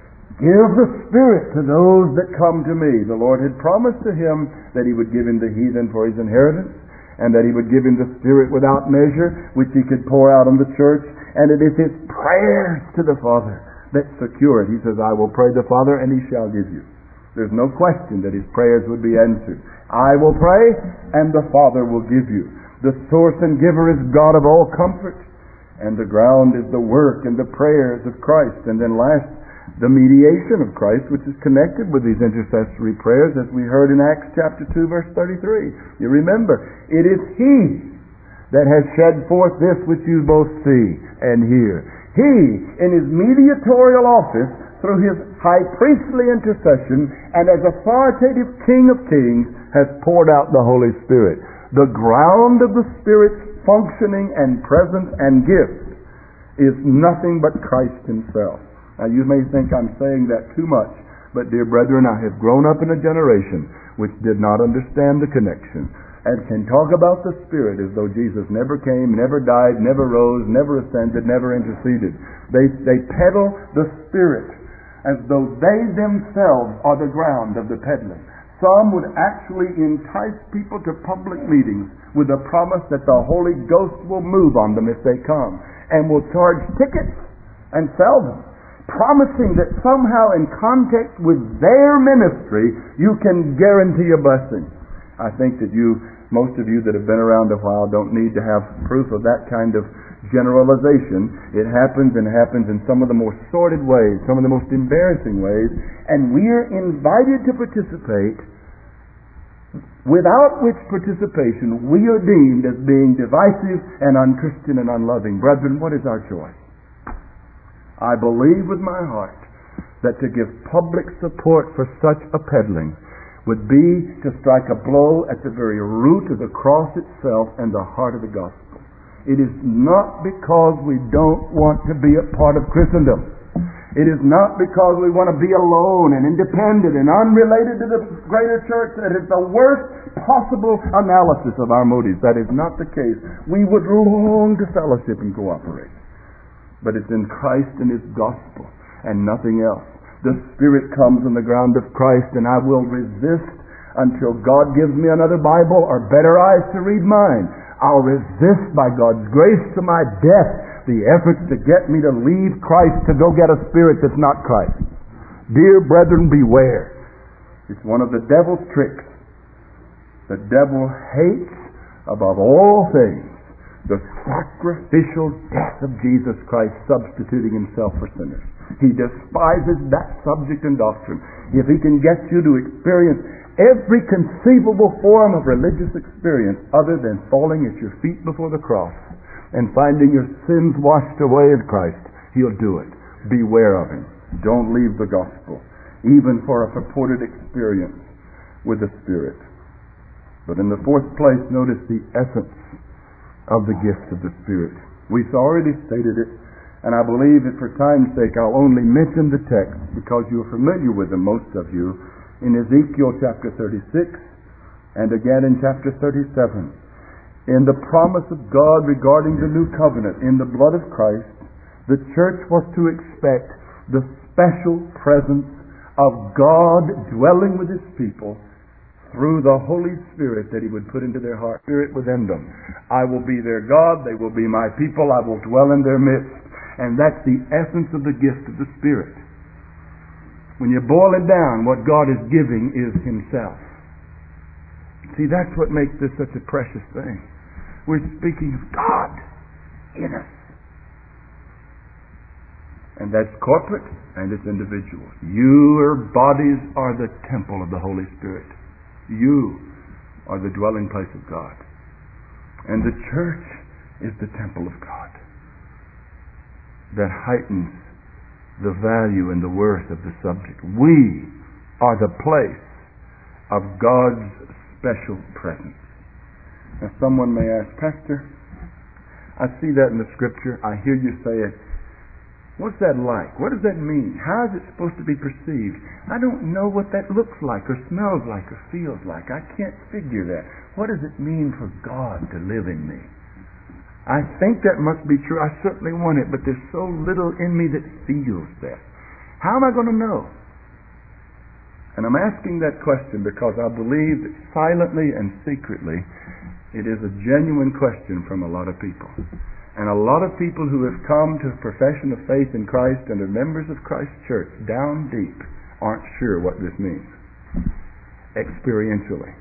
[SPEAKER 1] Give the Spirit to those that come to me. The Lord had promised to him that he would give him the heathen for his inheritance, and that he would give him the Spirit without measure, which he could pour out on the church. And it is his prayers to the Father that secure it. He says, I will pray the Father, and he shall give you. There's no question that his prayers would be answered. I will pray, and the Father will give you. The source and giver is God of all comfort, and the ground is the work and the prayers of Christ. And then last, the mediation of Christ, which is connected with these intercessory prayers, as we heard in Acts chapter 2, verse 33. You remember, it is He that has shed forth this which you both see and hear. He, in His mediatorial office, through His high priestly intercession, and as authoritative King of kings, has poured out the Holy Spirit. The ground of the Spirit's functioning and presence and gift is nothing but Christ Himself. Now you may think I'm saying that too much, but dear brethren, I have grown up in a generation which did not understand the connection and can talk about the Spirit as though Jesus never came, never died, never rose, never ascended, never interceded. They, they peddle the Spirit as though they themselves are the ground of the peddling. Some would actually entice people to public meetings with the promise that the Holy Ghost will move on them if they come and will charge tickets and sell them promising that somehow in context with their ministry, you can guarantee a blessing. I think that you, most of you that have been around a while, don't need to have proof of that kind of generalization. It happens and happens in some of the most sordid ways, some of the most embarrassing ways, and we're invited to participate without which participation we are deemed as being divisive and unchristian and unloving. Brethren, what is our choice? I believe with my heart that to give public support for such a peddling would be to strike a blow at the very root of the cross itself and the heart of the gospel. It is not because we don't want to be a part of Christendom. It is not because we want to be alone and independent and unrelated to the greater church that is the worst possible analysis of our motives. That is not the case. We would long to fellowship and cooperate but it's in Christ and His gospel and nothing else. The Spirit comes on the ground of Christ, and I will resist until God gives me another Bible or better eyes to read mine. I'll resist by God's grace to my death the efforts to get me to leave Christ to go get a spirit that's not Christ. Dear brethren, beware. It's one of the devil's tricks. The devil hates above all things the sacrificial death of Jesus Christ substituting himself for sinners. He despises that subject and doctrine. If he can get you to experience every conceivable form of religious experience other than falling at your feet before the cross and finding your sins washed away in Christ, he'll do it. Beware of him. Don't leave the gospel, even for a purported experience with the Spirit. But in the fourth place, notice the essence of the gift of the Spirit. We've already stated it, and I believe that for time's sake I'll only mention the text because you're familiar with them, most of you, in Ezekiel chapter 36 and again in chapter 37. In the promise of God regarding the new covenant in the blood of Christ, the church was to expect the special presence of God dwelling with his people through the Holy Spirit that He would put into their heart, Spirit within them. I will be their God, they will be my people, I will dwell in their midst. And that's the essence of the gift of the Spirit. When you boil it down, what God is giving is Himself. See, that's what makes this such a precious thing. We're speaking of God in us. And that's corporate and it's individual. Your bodies are the temple of the Holy Spirit. You are the dwelling place of God. And the church is the temple of God that heightens the value and the worth of the subject. We are the place of God's special presence. Now, someone may ask, Pastor, I see that in the scripture. I hear you say it. What's that like? What does that mean? How is it supposed to be perceived? I don't know what that looks like or smells like or feels like. I can't figure that. What does it mean for God to live in me? I think that must be true. I certainly want it, but there's so little in me that feels that. How am I going to know? And I'm asking that question because I believe that silently and secretly it is a genuine question from a lot of people. And a lot of people who have come to a profession of faith in Christ and are members of Christ's church down deep aren't sure what this means experientially.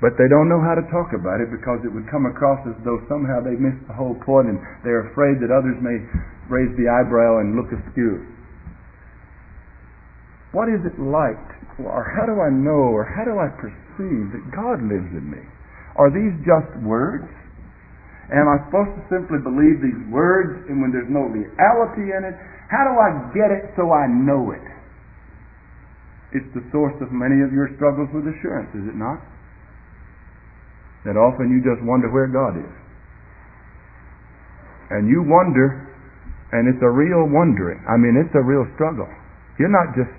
[SPEAKER 1] But they don't know how to talk about it because it would come across as though somehow they missed the whole point and they're afraid that others may raise the eyebrow and look askew. What is it like, or how do I know, or how do I perceive that God lives in me? Are these just words? Am I supposed to simply believe these words and when there's no reality in it? How do I get it so I know it? It's the source of many of your struggles with assurance, is it not? That often you just wonder where God is. And you wonder, and it's a real wondering. I mean, it's a real struggle. You're not just,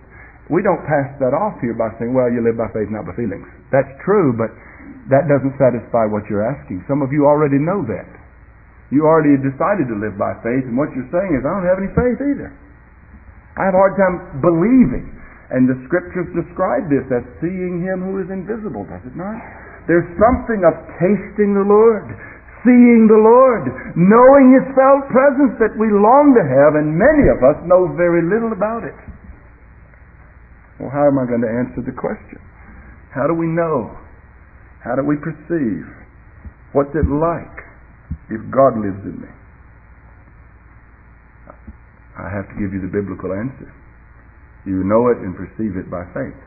[SPEAKER 1] we don't pass that off here by saying, well, you live by faith, not by feelings. That's true, but that doesn't satisfy what you're asking. Some of you already know that. You already decided to live by faith, and what you're saying is, I don't have any faith either. I have a hard time believing. And the scriptures describe this as seeing him who is invisible, does it not? There's something of tasting the Lord, seeing the Lord, knowing his felt presence that we long to have, and many of us know very little about it. Well, how am I going to answer the question? How do we know? How do we perceive? What's it like if God lives in me? I have to give you the biblical answer. You know it and perceive it by faith.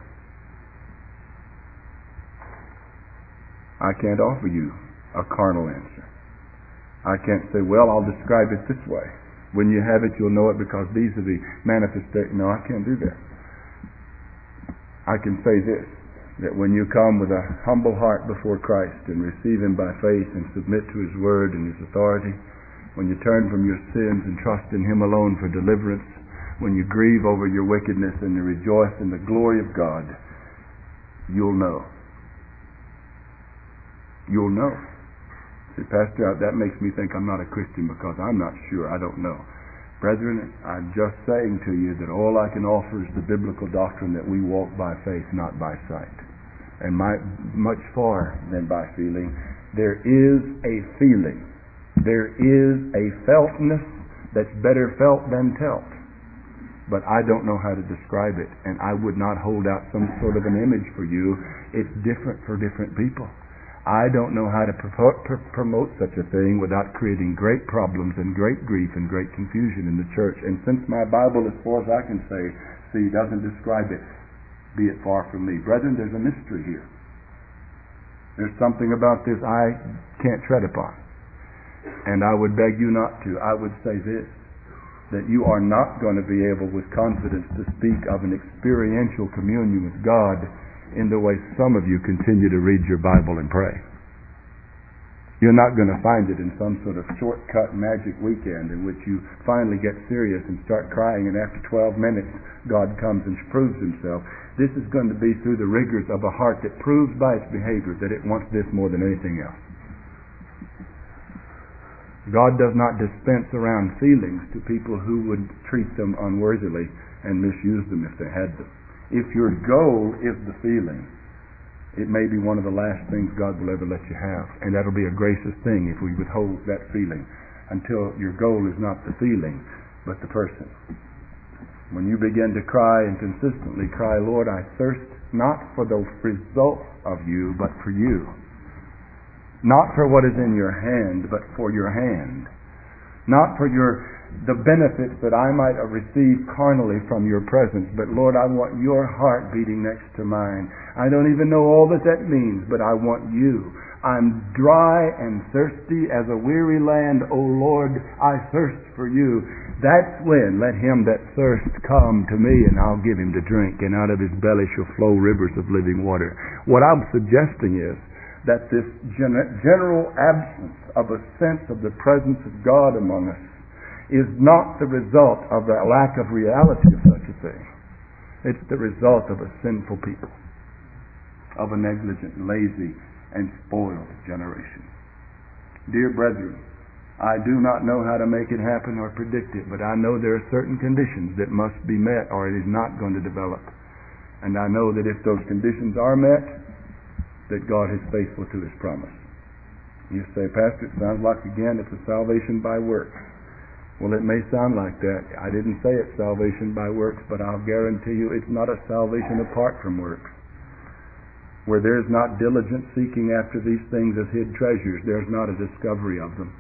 [SPEAKER 1] I can't offer you a carnal answer. I can't say, well, I'll describe it this way. When you have it, you'll know it because these are the manifestations. No, I can't do that. I can say this that when you come with a humble heart before Christ and receive Him by faith and submit to His Word and His authority, when you turn from your sins and trust in Him alone for deliverance, when you grieve over your wickedness and you rejoice in the glory of God, you'll know. You'll know. See, Pastor, that makes me think I'm not a Christian because I'm not sure. I don't know. Brethren, I'm just saying to you that all I can offer is the biblical doctrine that we walk by faith, not by sight and my, much far than by feeling. There is a feeling. There is a feltness that's better felt than telt. But I don't know how to describe it, and I would not hold out some sort of an image for you. It's different for different people. I don't know how to promote such a thing without creating great problems and great grief and great confusion in the church. And since my Bible, as far as I can say, see, doesn't describe it, be it far from me. Brethren, there's a mystery here. There's something about this I can't tread upon. And I would beg you not to. I would say this that you are not going to be able with confidence to speak of an experiential communion with God in the way some of you continue to read your Bible and pray. You're not going to find it in some sort of shortcut magic weekend in which you finally get serious and start crying, and after 12 minutes, God comes and proves Himself. This is going to be through the rigors of a heart that proves by its behavior that it wants this more than anything else. God does not dispense around feelings to people who would treat them unworthily and misuse them if they had them. If your goal is the feeling, it may be one of the last things God will ever let you have. And that'll be a gracious thing if we withhold that feeling until your goal is not the feeling, but the person. When you begin to cry and consistently cry, Lord, I thirst not for the results of you, but for you. not for what is in your hand, but for your hand. Not for your the benefits that I might receive carnally from your presence, but Lord, I want your heart beating next to mine. I don't even know all that that means, but I want you. I'm dry and thirsty as a weary land. O Lord, I thirst for you. That's when let him that thirsts come to me and I'll give him to drink and out of his belly shall flow rivers of living water. What I'm suggesting is that this general absence of a sense of the presence of God among us is not the result of a lack of reality of such a thing. It's the result of a sinful people, of a negligent, lazy, and spoiled generation. Dear brethren, I do not know how to make it happen or predict it, but I know there are certain conditions that must be met or it is not going to develop. And I know that if those conditions are met, that God is faithful to His promise. You say, Pastor, it sounds like again it's a salvation by works. Well, it may sound like that. I didn't say it's salvation by works, but I'll guarantee you it's not a salvation apart from works. Where there's not diligent seeking after these things as hid treasures, there's not a discovery of them.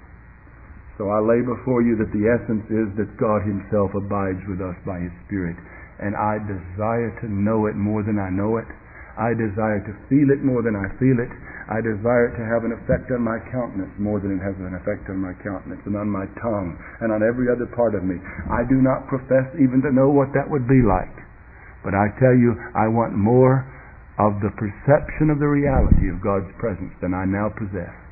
[SPEAKER 1] So I lay before you that the essence is that God Himself abides with us by His Spirit. And I desire to know it more than I know it. I desire to feel it more than I feel it. I desire it to have an effect on my countenance more than it has an effect on my countenance and on my tongue and on every other part of me. I do not profess even to know what that would be like. But I tell you, I want more of the perception of the reality of God's presence than I now possess.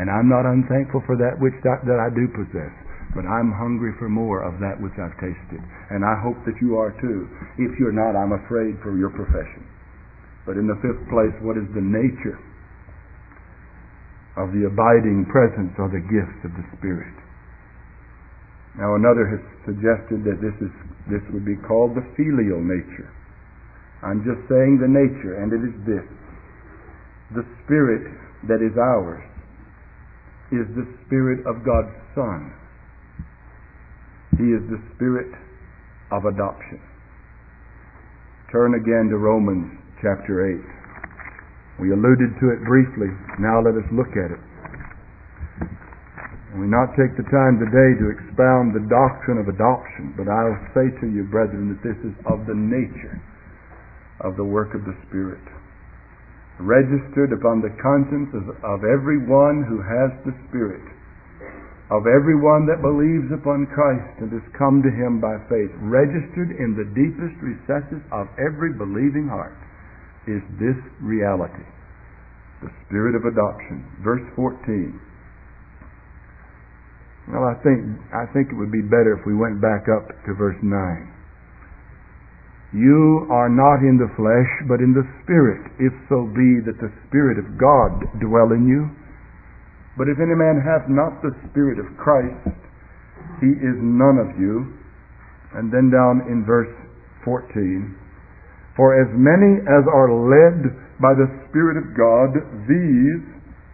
[SPEAKER 1] And I'm not unthankful for that which that, that I do possess. But I'm hungry for more of that which I've tasted. And I hope that you are too. If you're not, I'm afraid for your profession. But in the fifth place, what is the nature of the abiding presence or the gifts of the Spirit? Now another has suggested that this is this would be called the filial nature. I'm just saying the nature, and it is this. The Spirit that is ours is the Spirit of God's Son. He is the Spirit of adoption. Turn again to Romans chapter 8. We alluded to it briefly. Now let us look at it. We not take the time today to expound the doctrine of adoption, but I'll say to you, brethren, that this is of the nature of the work of the Spirit, registered upon the conscience of, of every one who has the Spirit, of every one that believes upon Christ and has come to Him by faith, registered in the deepest recesses of every believing heart is this reality the spirit of adoption. Verse 14. Well, I think, I think it would be better if we went back up to verse 9. You are not in the flesh, but in the Spirit, if so be that the Spirit of God dwell in you. But if any man hath not the Spirit of Christ, he is none of you. And then down in verse 14. For as many as are led by the Spirit of God, these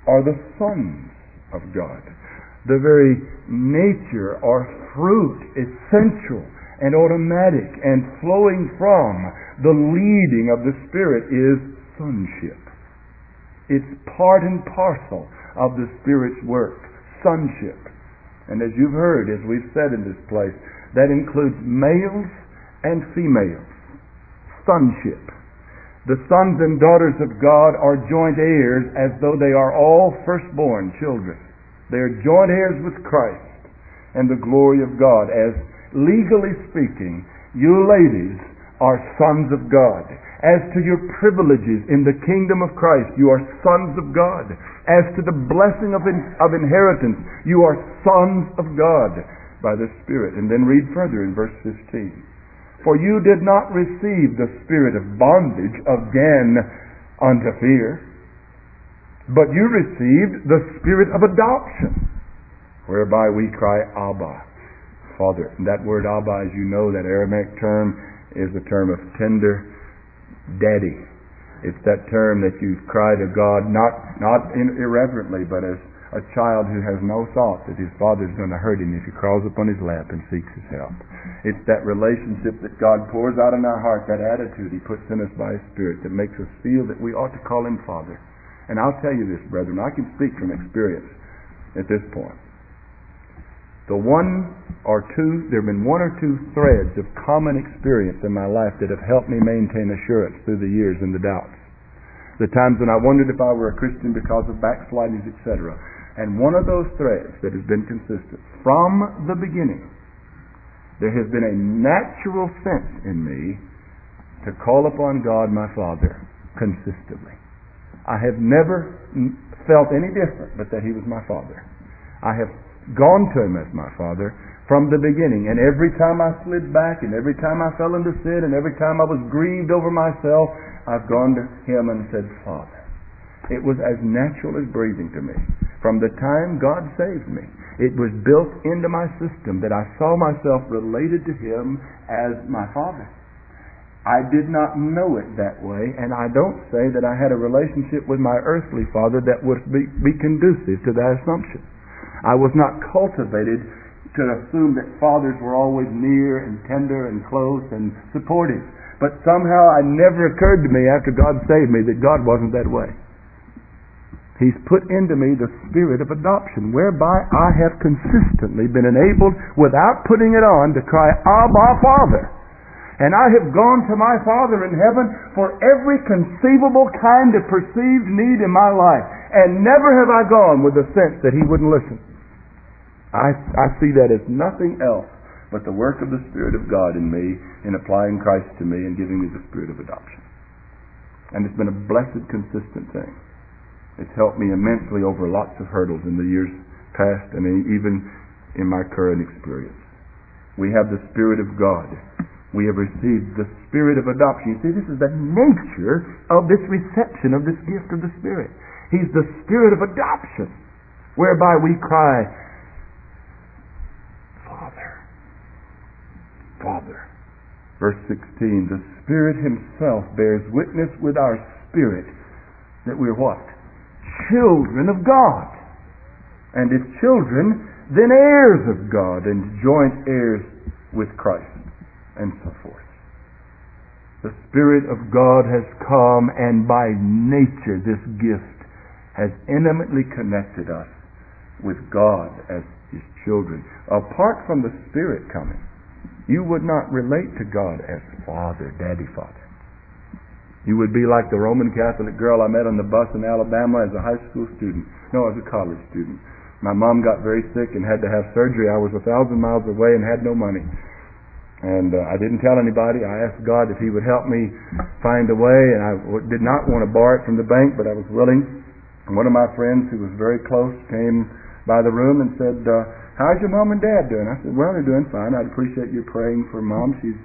[SPEAKER 1] are the sons of God. The very nature or fruit, essential and automatic and flowing from the leading of the Spirit is sonship. It's part and parcel of the Spirit's work, sonship. And as you've heard, as we've said in this place, that includes males and females sonship. The sons and daughters of God are joint heirs as though they are all firstborn children. They are joint heirs with Christ and the glory of God. As legally speaking, you ladies are sons of God. As to your privileges in the kingdom of Christ, you are sons of God. As to the blessing of, in, of inheritance, you are sons of God by the Spirit. And then read further in verse 15. For you did not receive the spirit of bondage again unto fear, but you received the spirit of adoption, whereby we cry, Abba, Father. That word Abba, as you know, that Aramaic term is the term of tender daddy. It's that term that you cry to God, not, not irreverently, but as a child who has no thought that his father is going to hurt him if he crawls upon his lap and seeks his help. It's that relationship that God pours out in our heart, that attitude he puts in us by his Spirit that makes us feel that we ought to call him Father And I'll tell you this, brethren, I can speak from experience at this point. The one or two, there have been one or two threads of common experience in my life that have helped me maintain assurance through the years and the doubts. The times when I wondered if I were a Christian because of backslidings, etc. And one of those threads that has been consistent from the beginning, there has been a natural sense in me to call upon God my Father consistently. I have never felt any different but that He was my Father. I have gone to him as my father from the beginning. And every time I slid back, and every time I fell into sin, and every time I was grieved over myself, I've gone to him and said, Father. It was as natural as breathing to me. From the time God saved me, it was built into my system that I saw myself related to Him as my Father. I did not know it that way, and I don't say that I had a relationship with my earthly father that would be, be conducive to that assumption. I was not cultivated to assume that fathers were always near and tender and close and supportive. But somehow it never occurred to me after God saved me that God wasn't that way. He's put into me the spirit of adoption, whereby I have consistently been enabled, without putting it on, to cry, Abba, Father. And I have gone to my Father in heaven for every conceivable kind of perceived need in my life. And never have I gone with the sense that He wouldn't listen. I, I see that as nothing else but the work of the Spirit of God in me in applying Christ to me and giving me the spirit of adoption. And it's been a blessed, consistent thing. It's helped me immensely over lots of hurdles in the years past and even in my current experience. We have the Spirit of God. We have received the Spirit of adoption. You see, this is the nature of this reception of this gift of the Spirit. He's the Spirit of adoption, whereby we cry, Father. Verse 16, the Spirit Himself bears witness with our spirit that we're what? Children of God. And if children, then heirs of God and joint heirs with Christ, and so forth. The Spirit of God has come, and by nature, this gift has intimately connected us with God as His children. Apart from the Spirit coming, you would not relate to God as Father, Daddy Father. You would be like the Roman Catholic girl I met on the bus in Alabama as a high school student. No, as a college student. My mom got very sick and had to have surgery. I was a thousand miles away and had no money. And uh, I didn't tell anybody. I asked God if He would help me find a way, and I w- did not want to borrow it from the bank, but I was willing. And one of my friends who was very close came by the room and said, uh, How's your mom and dad doing? I said, Well, they're doing fine. I'd appreciate you praying for mom. She's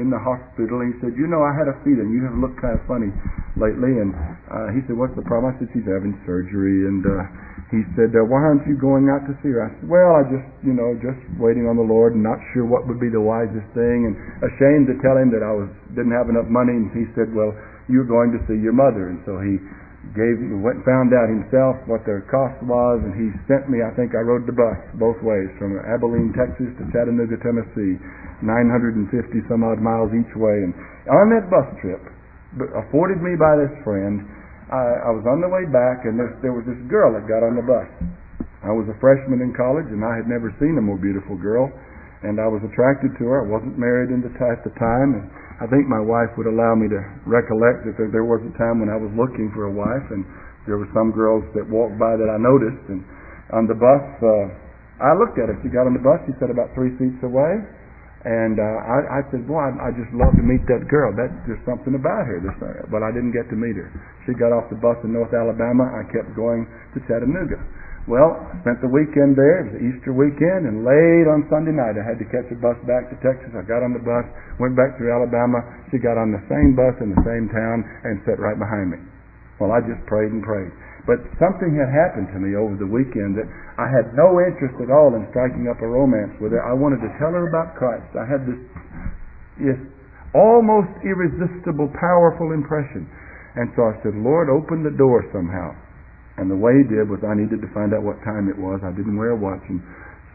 [SPEAKER 1] in the hospital. And he said, You know, I had a feeling you have looked kind of funny lately. And uh, he said, What's the problem? I said, She's having surgery. And uh, he said, uh, Why aren't you going out to see her? I said, Well, I just, you know, just waiting on the Lord and not sure what would be the wisest thing. And ashamed to tell him that I was didn't have enough money. And he said, Well, you're going to see your mother. And so he gave went found out himself what their cost was, and he sent me. I think I rode the bus both ways from Abilene, Texas, to Chattanooga, Tennessee, 950 some odd miles each way. And on that bus trip, afforded me by this friend, I, I was on the way back, and there, there was this girl that got on the bus. I was a freshman in college, and I had never seen a more beautiful girl, and I was attracted to her. I wasn't married in the, at the time, and I think my wife would allow me to recollect that there was a time when I was looking for a wife, and there were some girls that walked by that I noticed. And on the bus, uh, I looked at her. She got on the bus. She sat about three seats away, and uh, I, I said, "Boy, I, I just love to meet that girl. That there's something about her." This, uh, but I didn't get to meet her. She got off the bus in North Alabama. I kept going to Chattanooga. Well, spent the weekend there. It was Easter weekend, and late on Sunday night, I had to catch a bus back to Texas. I got on the bus, went back through Alabama. She got on the same bus in the same town and sat right behind me. Well, I just prayed and prayed. But something had happened to me over the weekend that I had no interest at all in striking up a romance with her. I wanted to tell her about Christ. I had this, this almost irresistible, powerful impression. And so I said, Lord, open the door somehow. And the way he did was I needed to find out what time it was. I didn't wear a watch, and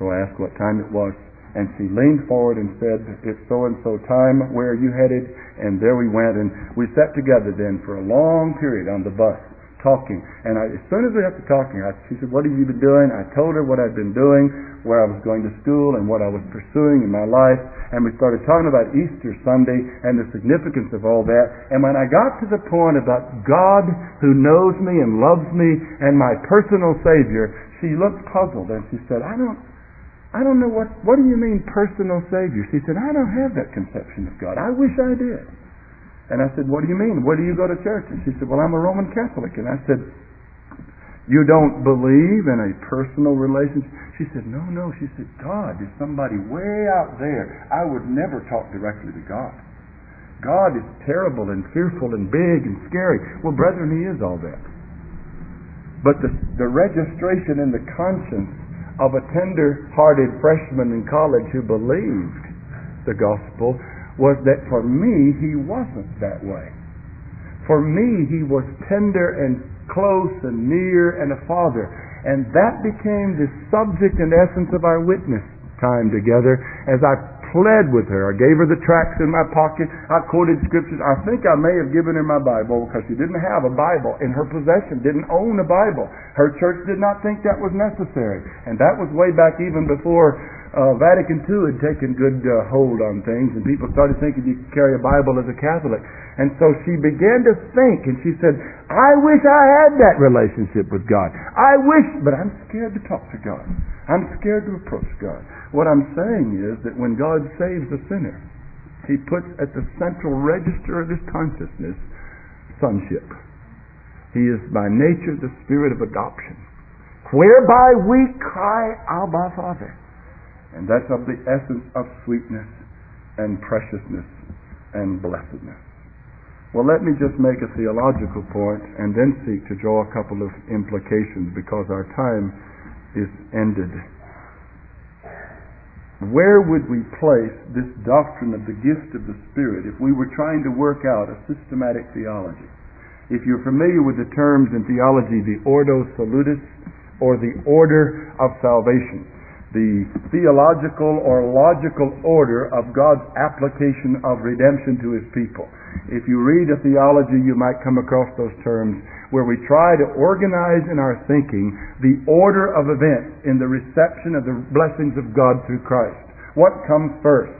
[SPEAKER 1] so I asked what time it was. And she leaned forward and said, It's so and so time. Where are you headed? And there we went. And we sat together then for a long period on the bus, talking. And I, as soon as we got to talking, I, she said, "What have you been doing?" I told her what I'd been doing, where I was going to school, and what I was pursuing in my life. And we started talking about Easter Sunday and the significance of all that. And when I got to the point about God who knows me and loves me and my personal Savior, she looked puzzled and she said, "I don't." I don't know what, what do you mean personal Savior? She said, I don't have that conception of God. I wish I did. And I said, What do you mean? Where do you go to church? And she said, Well, I'm a Roman Catholic. And I said, You don't believe in a personal relationship? She said, No, no. She said, God is somebody way out there. I would never talk directly to God. God is terrible and fearful and big and scary. Well, brethren, He is all that. But the, the registration in the conscience of a tender hearted freshman in college who believed the gospel was that for me, he wasn't that way. For me, he was tender and close and near and a father. And that became the subject and essence of our witness time together as I pled with her. I gave her the tracts in my pocket. I quoted scriptures. I think I may have given her my Bible because she didn't have a Bible in her possession, didn't own a Bible. Her church did not think that was necessary. And that was way back even before uh, Vatican II had taken good uh, hold on things, and people started thinking you could carry a Bible as a Catholic. And so she began to think, and she said, I wish I had that relationship with God. I wish, but I'm scared to talk to God. I'm scared to approach God. What I'm saying is that when God saves a sinner, He puts at the central register of His consciousness sonship. He is by nature the spirit of adoption, whereby we cry, Abba, Father. And that's of the essence of sweetness and preciousness and blessedness. Well, let me just make a theological point and then seek to draw a couple of implications because our time is ended. Where would we place this doctrine of the gift of the Spirit if we were trying to work out a systematic theology? If you're familiar with the terms in theology, the ordo salutis, or the order of salvation, the theological or logical order of God's application of redemption to His people. If you read a theology, you might come across those terms where we try to organize in our thinking the order of events in the reception of the blessings of God through Christ. What comes first?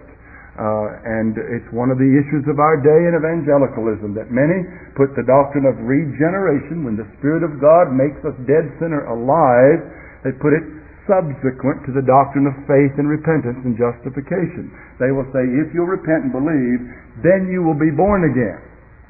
[SPEAKER 1] Uh, and it's one of the issues of our day in evangelicalism that many put the doctrine of regeneration, when the Spirit of God makes us dead sinner alive, they put it subsequent to the doctrine of faith and repentance and justification. They will say, if you'll repent and believe, then you will be born again.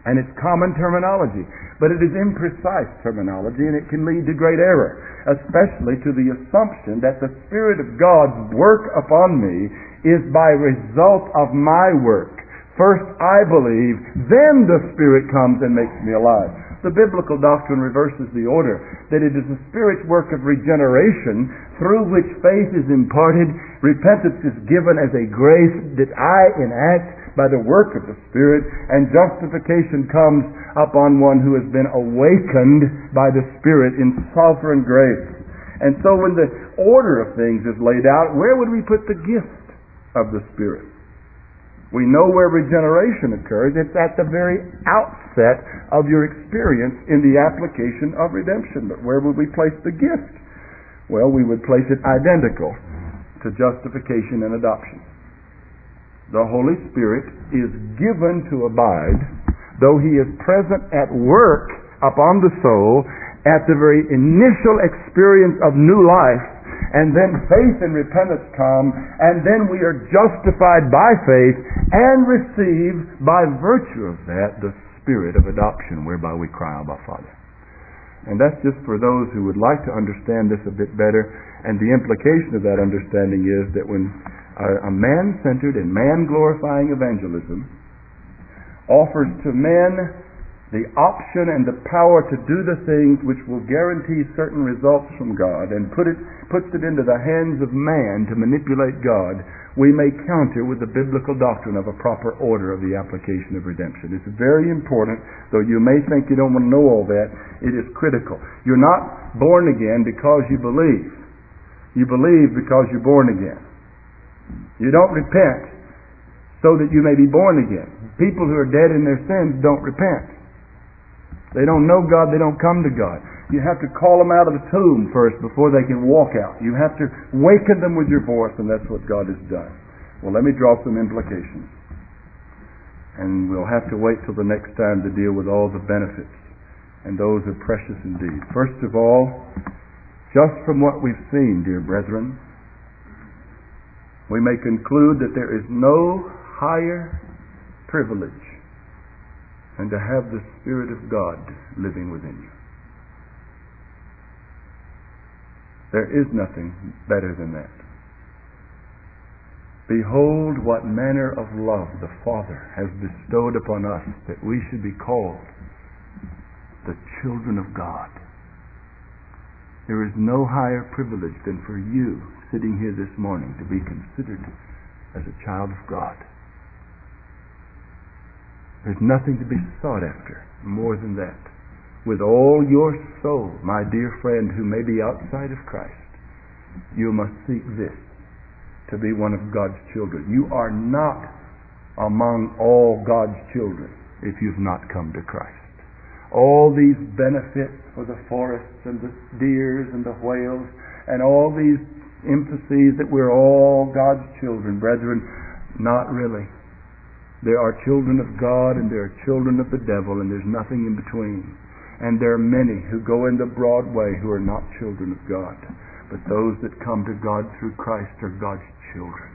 [SPEAKER 1] And it's common terminology. But it is imprecise terminology and it can lead to great error, especially to the assumption that the Spirit of God's work upon me is by result of my work. First I believe, then the Spirit comes and makes me alive. The biblical doctrine reverses the order, that it is the Spirit's work of regeneration through which faith is imparted, repentance is given as a grace that I enact by the work of the Spirit, and justification comes upon one who has been awakened by the Spirit in sovereign grace. And so when the order of things is laid out, where would we put the gift of the Spirit? We know where regeneration occurs. It's at the very outset of your experience in the application of redemption. But where would we place the gift? Well, we would place it identical to justification and adoption. The Holy Spirit is given to abide, though He is present at work upon the soul at the very initial experience of new life and then faith and repentance come, and then we are justified by faith and receive by virtue of that the spirit of adoption whereby we cry, Abba Father. And that's just for those who would like to understand this a bit better. And the implication of that understanding is that when a, man centered and man glorifying evangelism offers to men the option and the power to do the things which will guarantee certain results from God and put it, puts it into the hands of man to manipulate God, we may counter with the biblical doctrine of a proper order of the application of redemption. It's very important, though you may think you don't want to know all that, it is critical. You're not born again because you believe. You believe because you're born again. You don't repent so that you may be born again. People who are dead in their sins don't repent. They don't know God, they don't come to God. You have to call them out of the tomb first before they can walk out. You have to waken them with your voice, and that's what God has done. Well, let me draw some implications. And we'll have to wait till the next time to deal with all the benefits, and those are precious indeed. First of all, just from what we've seen, dear brethren, we may conclude that there is no higher privilege than to have the Spirit of God living within you. There is nothing better than that. Behold what manner of love the Father has bestowed upon us that we should be called the children of God. There is no higher privilege than for you sitting here this morning to be considered as a child of God. There's nothing to be sought after more than that. With all your soul, my dear friend who may be outside of Christ, you must seek this to be one of God's children. You are not among all God's children if you've not come to Christ all these benefits for the forests and the deers and the whales and all these emphases that we're all God's children, brethren, not really. There are children of God and there are children of the devil and there's nothing in between. And there are many who go in the broad way who are not children of God. But those that come to God through Christ are God's children.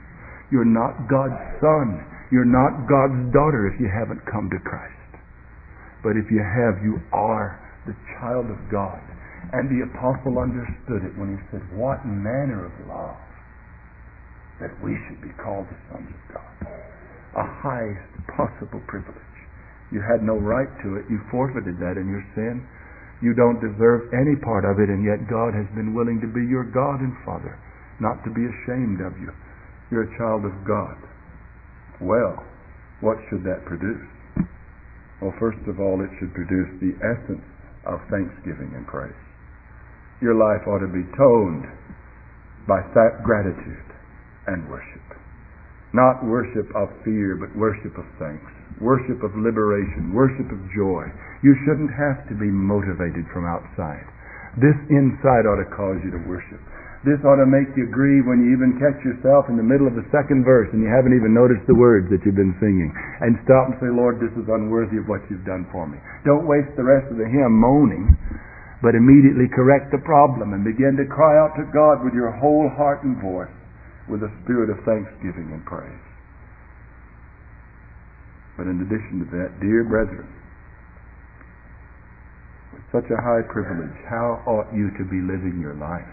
[SPEAKER 1] You're not God's son. You're not God's daughter if you haven't come to Christ. But if you have, you are the child of God. And the apostle understood it when he said, What manner of love that we should be called the sons of God. A highest possible privilege. You had no right to it. You forfeited that in your sin. You don't deserve any part of it, and yet God has been willing to be your God and Father, not to be ashamed of you. You're a child of God. Well, what should that produce? Well, first of all, it should produce the essence of thanksgiving and praise. Your life ought to be toned by gratitude and worship. Not worship of fear, but worship of thanks. Worship of liberation, worship of joy. You shouldn't have to be motivated from outside. This inside ought to cause you to worship. This ought to make you grieve when you even catch yourself in the middle of the second verse and you haven't even noticed the words that you've been singing. And stop and say, Lord, this is unworthy of what you've done for me. Don't waste the rest of the hymn moaning, but immediately correct the problem and begin to cry out to God with your whole heart and voice with a spirit of thanksgiving and praise. But in addition to that, dear brethren, with such a high privilege, how ought you to be living your life?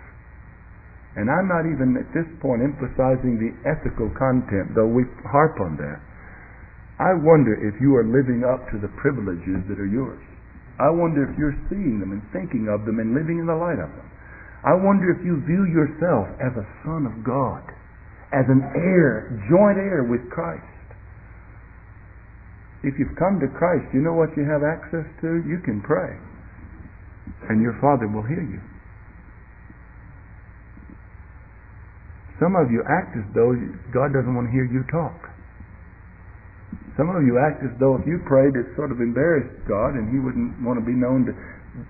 [SPEAKER 1] And I'm not even at this point emphasizing the ethical content, though we harp on that. I wonder if you are living up to the privileges that are yours. I wonder if you're seeing them and thinking of them and living in the light of them. I wonder if you view yourself as a son of God, as an heir, joint heir with Christ. If you've come to Christ, you know what you have access to? You can pray. And your Father will hear you. Some of you act as though God doesn't want to hear you talk. Some of you act as though if you prayed it sort of embarrassed God and He wouldn't want to be known to.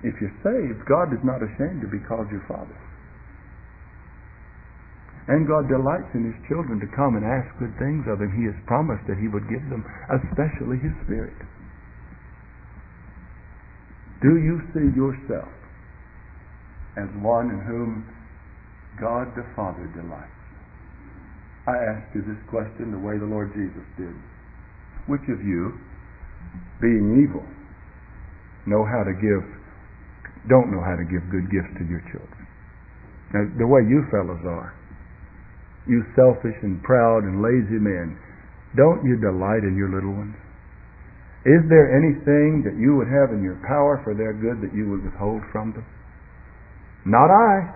[SPEAKER 1] If you're saved, God is not ashamed to be called your Father. And God delights in His children to come and ask good things of Him. He has promised that He would give them, especially His Spirit. Do you see yourself as one in whom God the Father delights? I ask you this question the way the Lord Jesus did. Which of you, being evil, know how to give, don't know how to give good gifts to your children? Now, the way you fellows are, you selfish and proud and lazy men, don't you delight in your little ones? Is there anything that you would have in your power for their good that you would withhold from them? Not I.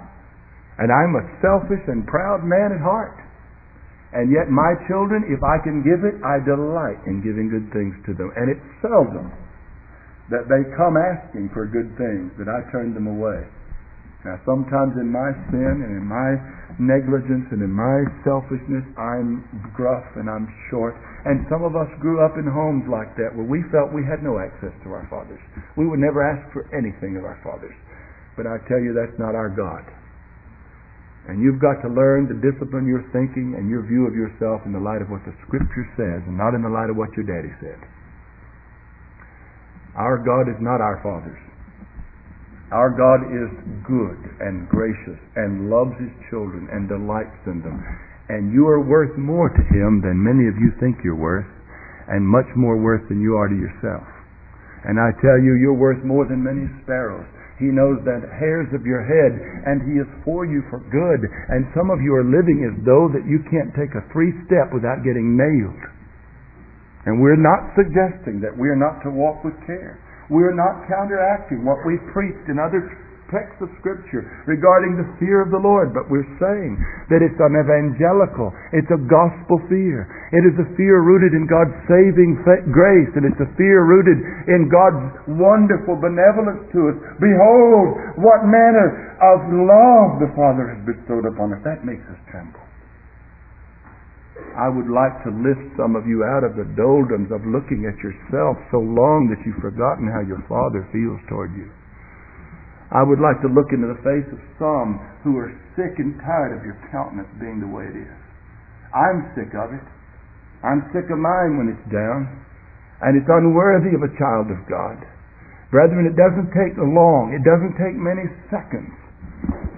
[SPEAKER 1] And I'm a selfish and proud man at heart. And yet my children, if I can give it, I delight in giving good things to them. And it's seldom that they come asking for good things that I turn them away. Now, sometimes in my sin and in my negligence and in my selfishness, I'm gruff and I'm short. And some of us grew up in homes like that where we felt we had no access to our fathers. We would never ask for anything of our fathers. But I tell you, that's not our God. And you've got to learn to discipline your thinking and your view of yourself in the light of what the Scripture says and not in the light of what your daddy said. Our God is not our Father's. Our God is good and gracious and loves His children and delights in them. And you are worth more to Him than many of you think you're worth, and much more worth than you are to yourself. And I tell you, you're worth more than many sparrows. He knows the hairs of your head, and He is for you for good. And some of you are living as though that you can't take a three step without getting nailed. And we're not suggesting that we are not to walk with care. We're not counteracting what we've preached in other texts of Scripture regarding the fear of the Lord, but we're saying that it's an evangelical, it's a gospel fear. It is a fear rooted in God's saving grace, and it's a fear rooted in God's wonderful benevolence to us. Behold, what manner of love the Father has bestowed upon us. That makes us tremble. I would like to lift some of you out of the doldrums of looking at yourself so long that you've forgotten how your Father feels toward you. I would like to look into the face of some who are sick and tired of your countenance being the way it is. I'm sick of it. I'm sick of mine when it's down. And it's unworthy of a child of God. Brethren, it doesn't take long, it doesn't take many seconds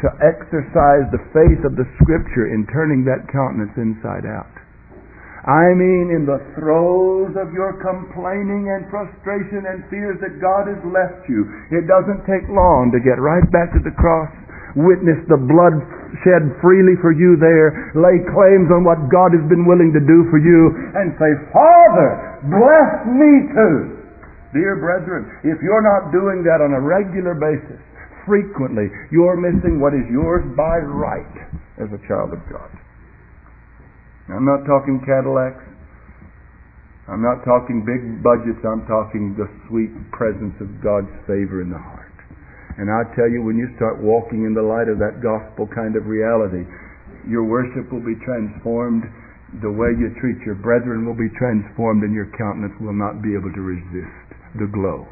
[SPEAKER 1] to exercise the faith of the Scripture in turning that countenance inside out. I mean, in the throes of your complaining and frustration and fears that God has left you, it doesn't take long to get right back to the cross, witness the blood shed freely for you there, lay claims on what God has been willing to do for you, and say, Father, bless me too. Dear brethren, if you're not doing that on a regular basis, frequently, you're missing what is yours by right as a child of God. I'm not talking Cadillacs. I'm not talking big budgets. I'm talking the sweet presence of God's favor in the heart. And I tell you, when you start walking in the light of that gospel kind of reality, your worship will be transformed. The way you treat your brethren will be transformed, and your countenance will not be able to resist the glow.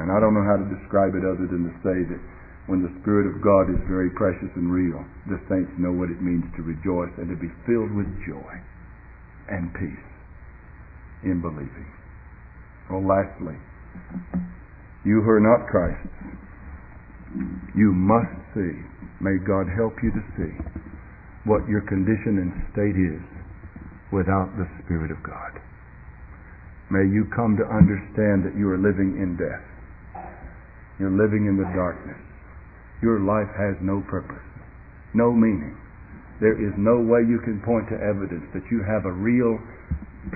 [SPEAKER 1] And I don't know how to describe it other than to say that when the Spirit of God is very precious and real, the saints know what it means to rejoice and to be filled with joy and peace in believing. Oh, lastly, you who are not Christ's, you must see, may God help you to see, what your condition and state is without the Spirit of God. May you come to understand that you are living in death. You're living in the darkness your life has no purpose, no meaning. There is no way you can point to evidence that you have a real,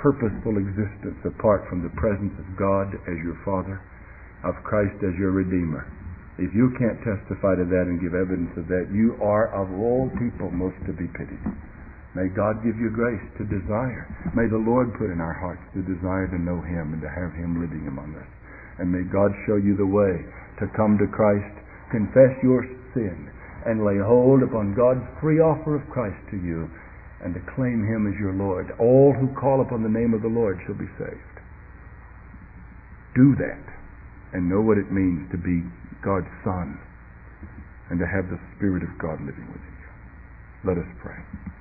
[SPEAKER 1] purposeful existence apart from the presence of God as your Father, of Christ as your Redeemer. If you can't testify to that and give evidence of that, you are of all people most to be pitied. May God give you grace to desire. May the Lord put in our hearts the desire to know Him and to have Him living among us. And may God show you the way to come to Christ confess your sin and lay hold upon God's free offer of Christ to you and to claim Him as your Lord. All who call upon the name of the Lord shall be saved. Do that and know what it means to be God's Son and to have the Spirit of God living within you. Let us pray.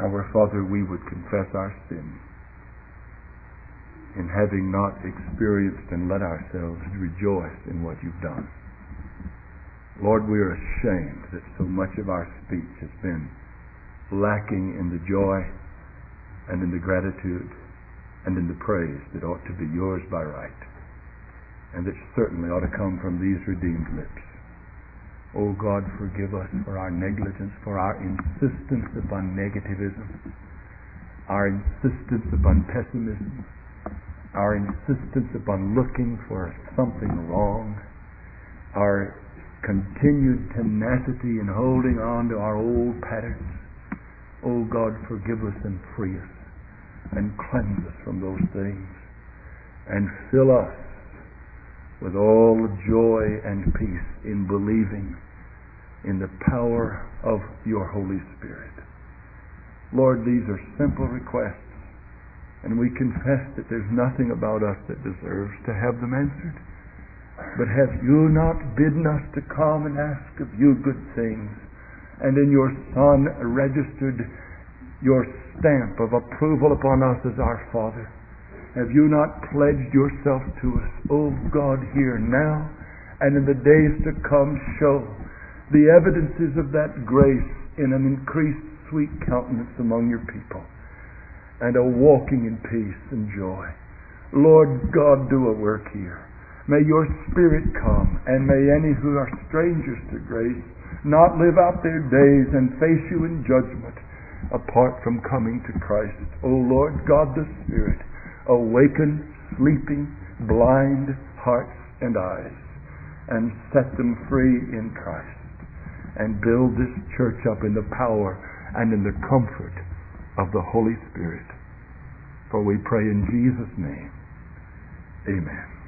[SPEAKER 1] Our Father, we would confess our sins in having not experienced and let ourselves rejoice in what you've done. Lord, we are ashamed that so much of our speech has been lacking in the joy and in the gratitude and in the praise that ought to be yours by right and that certainly ought to come from these redeemed lips. Oh God, forgive us for our negligence, for our insistence upon negativism, our insistence upon pessimism, our insistence upon looking for something wrong, our continued tenacity in holding on to our old patterns. Oh God, forgive us and free us. and cleanse us from those things and fill us with all joy and peace in believing in the power of your Holy Spirit. Lord, these are simple requests, and we confess that there's nothing about us that deserves to have them answered. But have you not bidden us to come and ask of you good things, and in your Son registered your stamp of approval upon us as our Father? Have you not pledged yourself to us? O oh God, here now and in the days to come, show the evidences of that grace in an increased sweet countenance among your people and a walking in peace and joy. Lord God, do a work here. May your Spirit come, and may any who are strangers to grace not live out their days and face you in judgment apart from coming to Christ. O Lord God the Spirit, awaken sleeping, blind hearts and eyes and set them free in Christ and build this church up in the power and in the comfort of the Holy Spirit. For we pray in Jesus' name. Amen.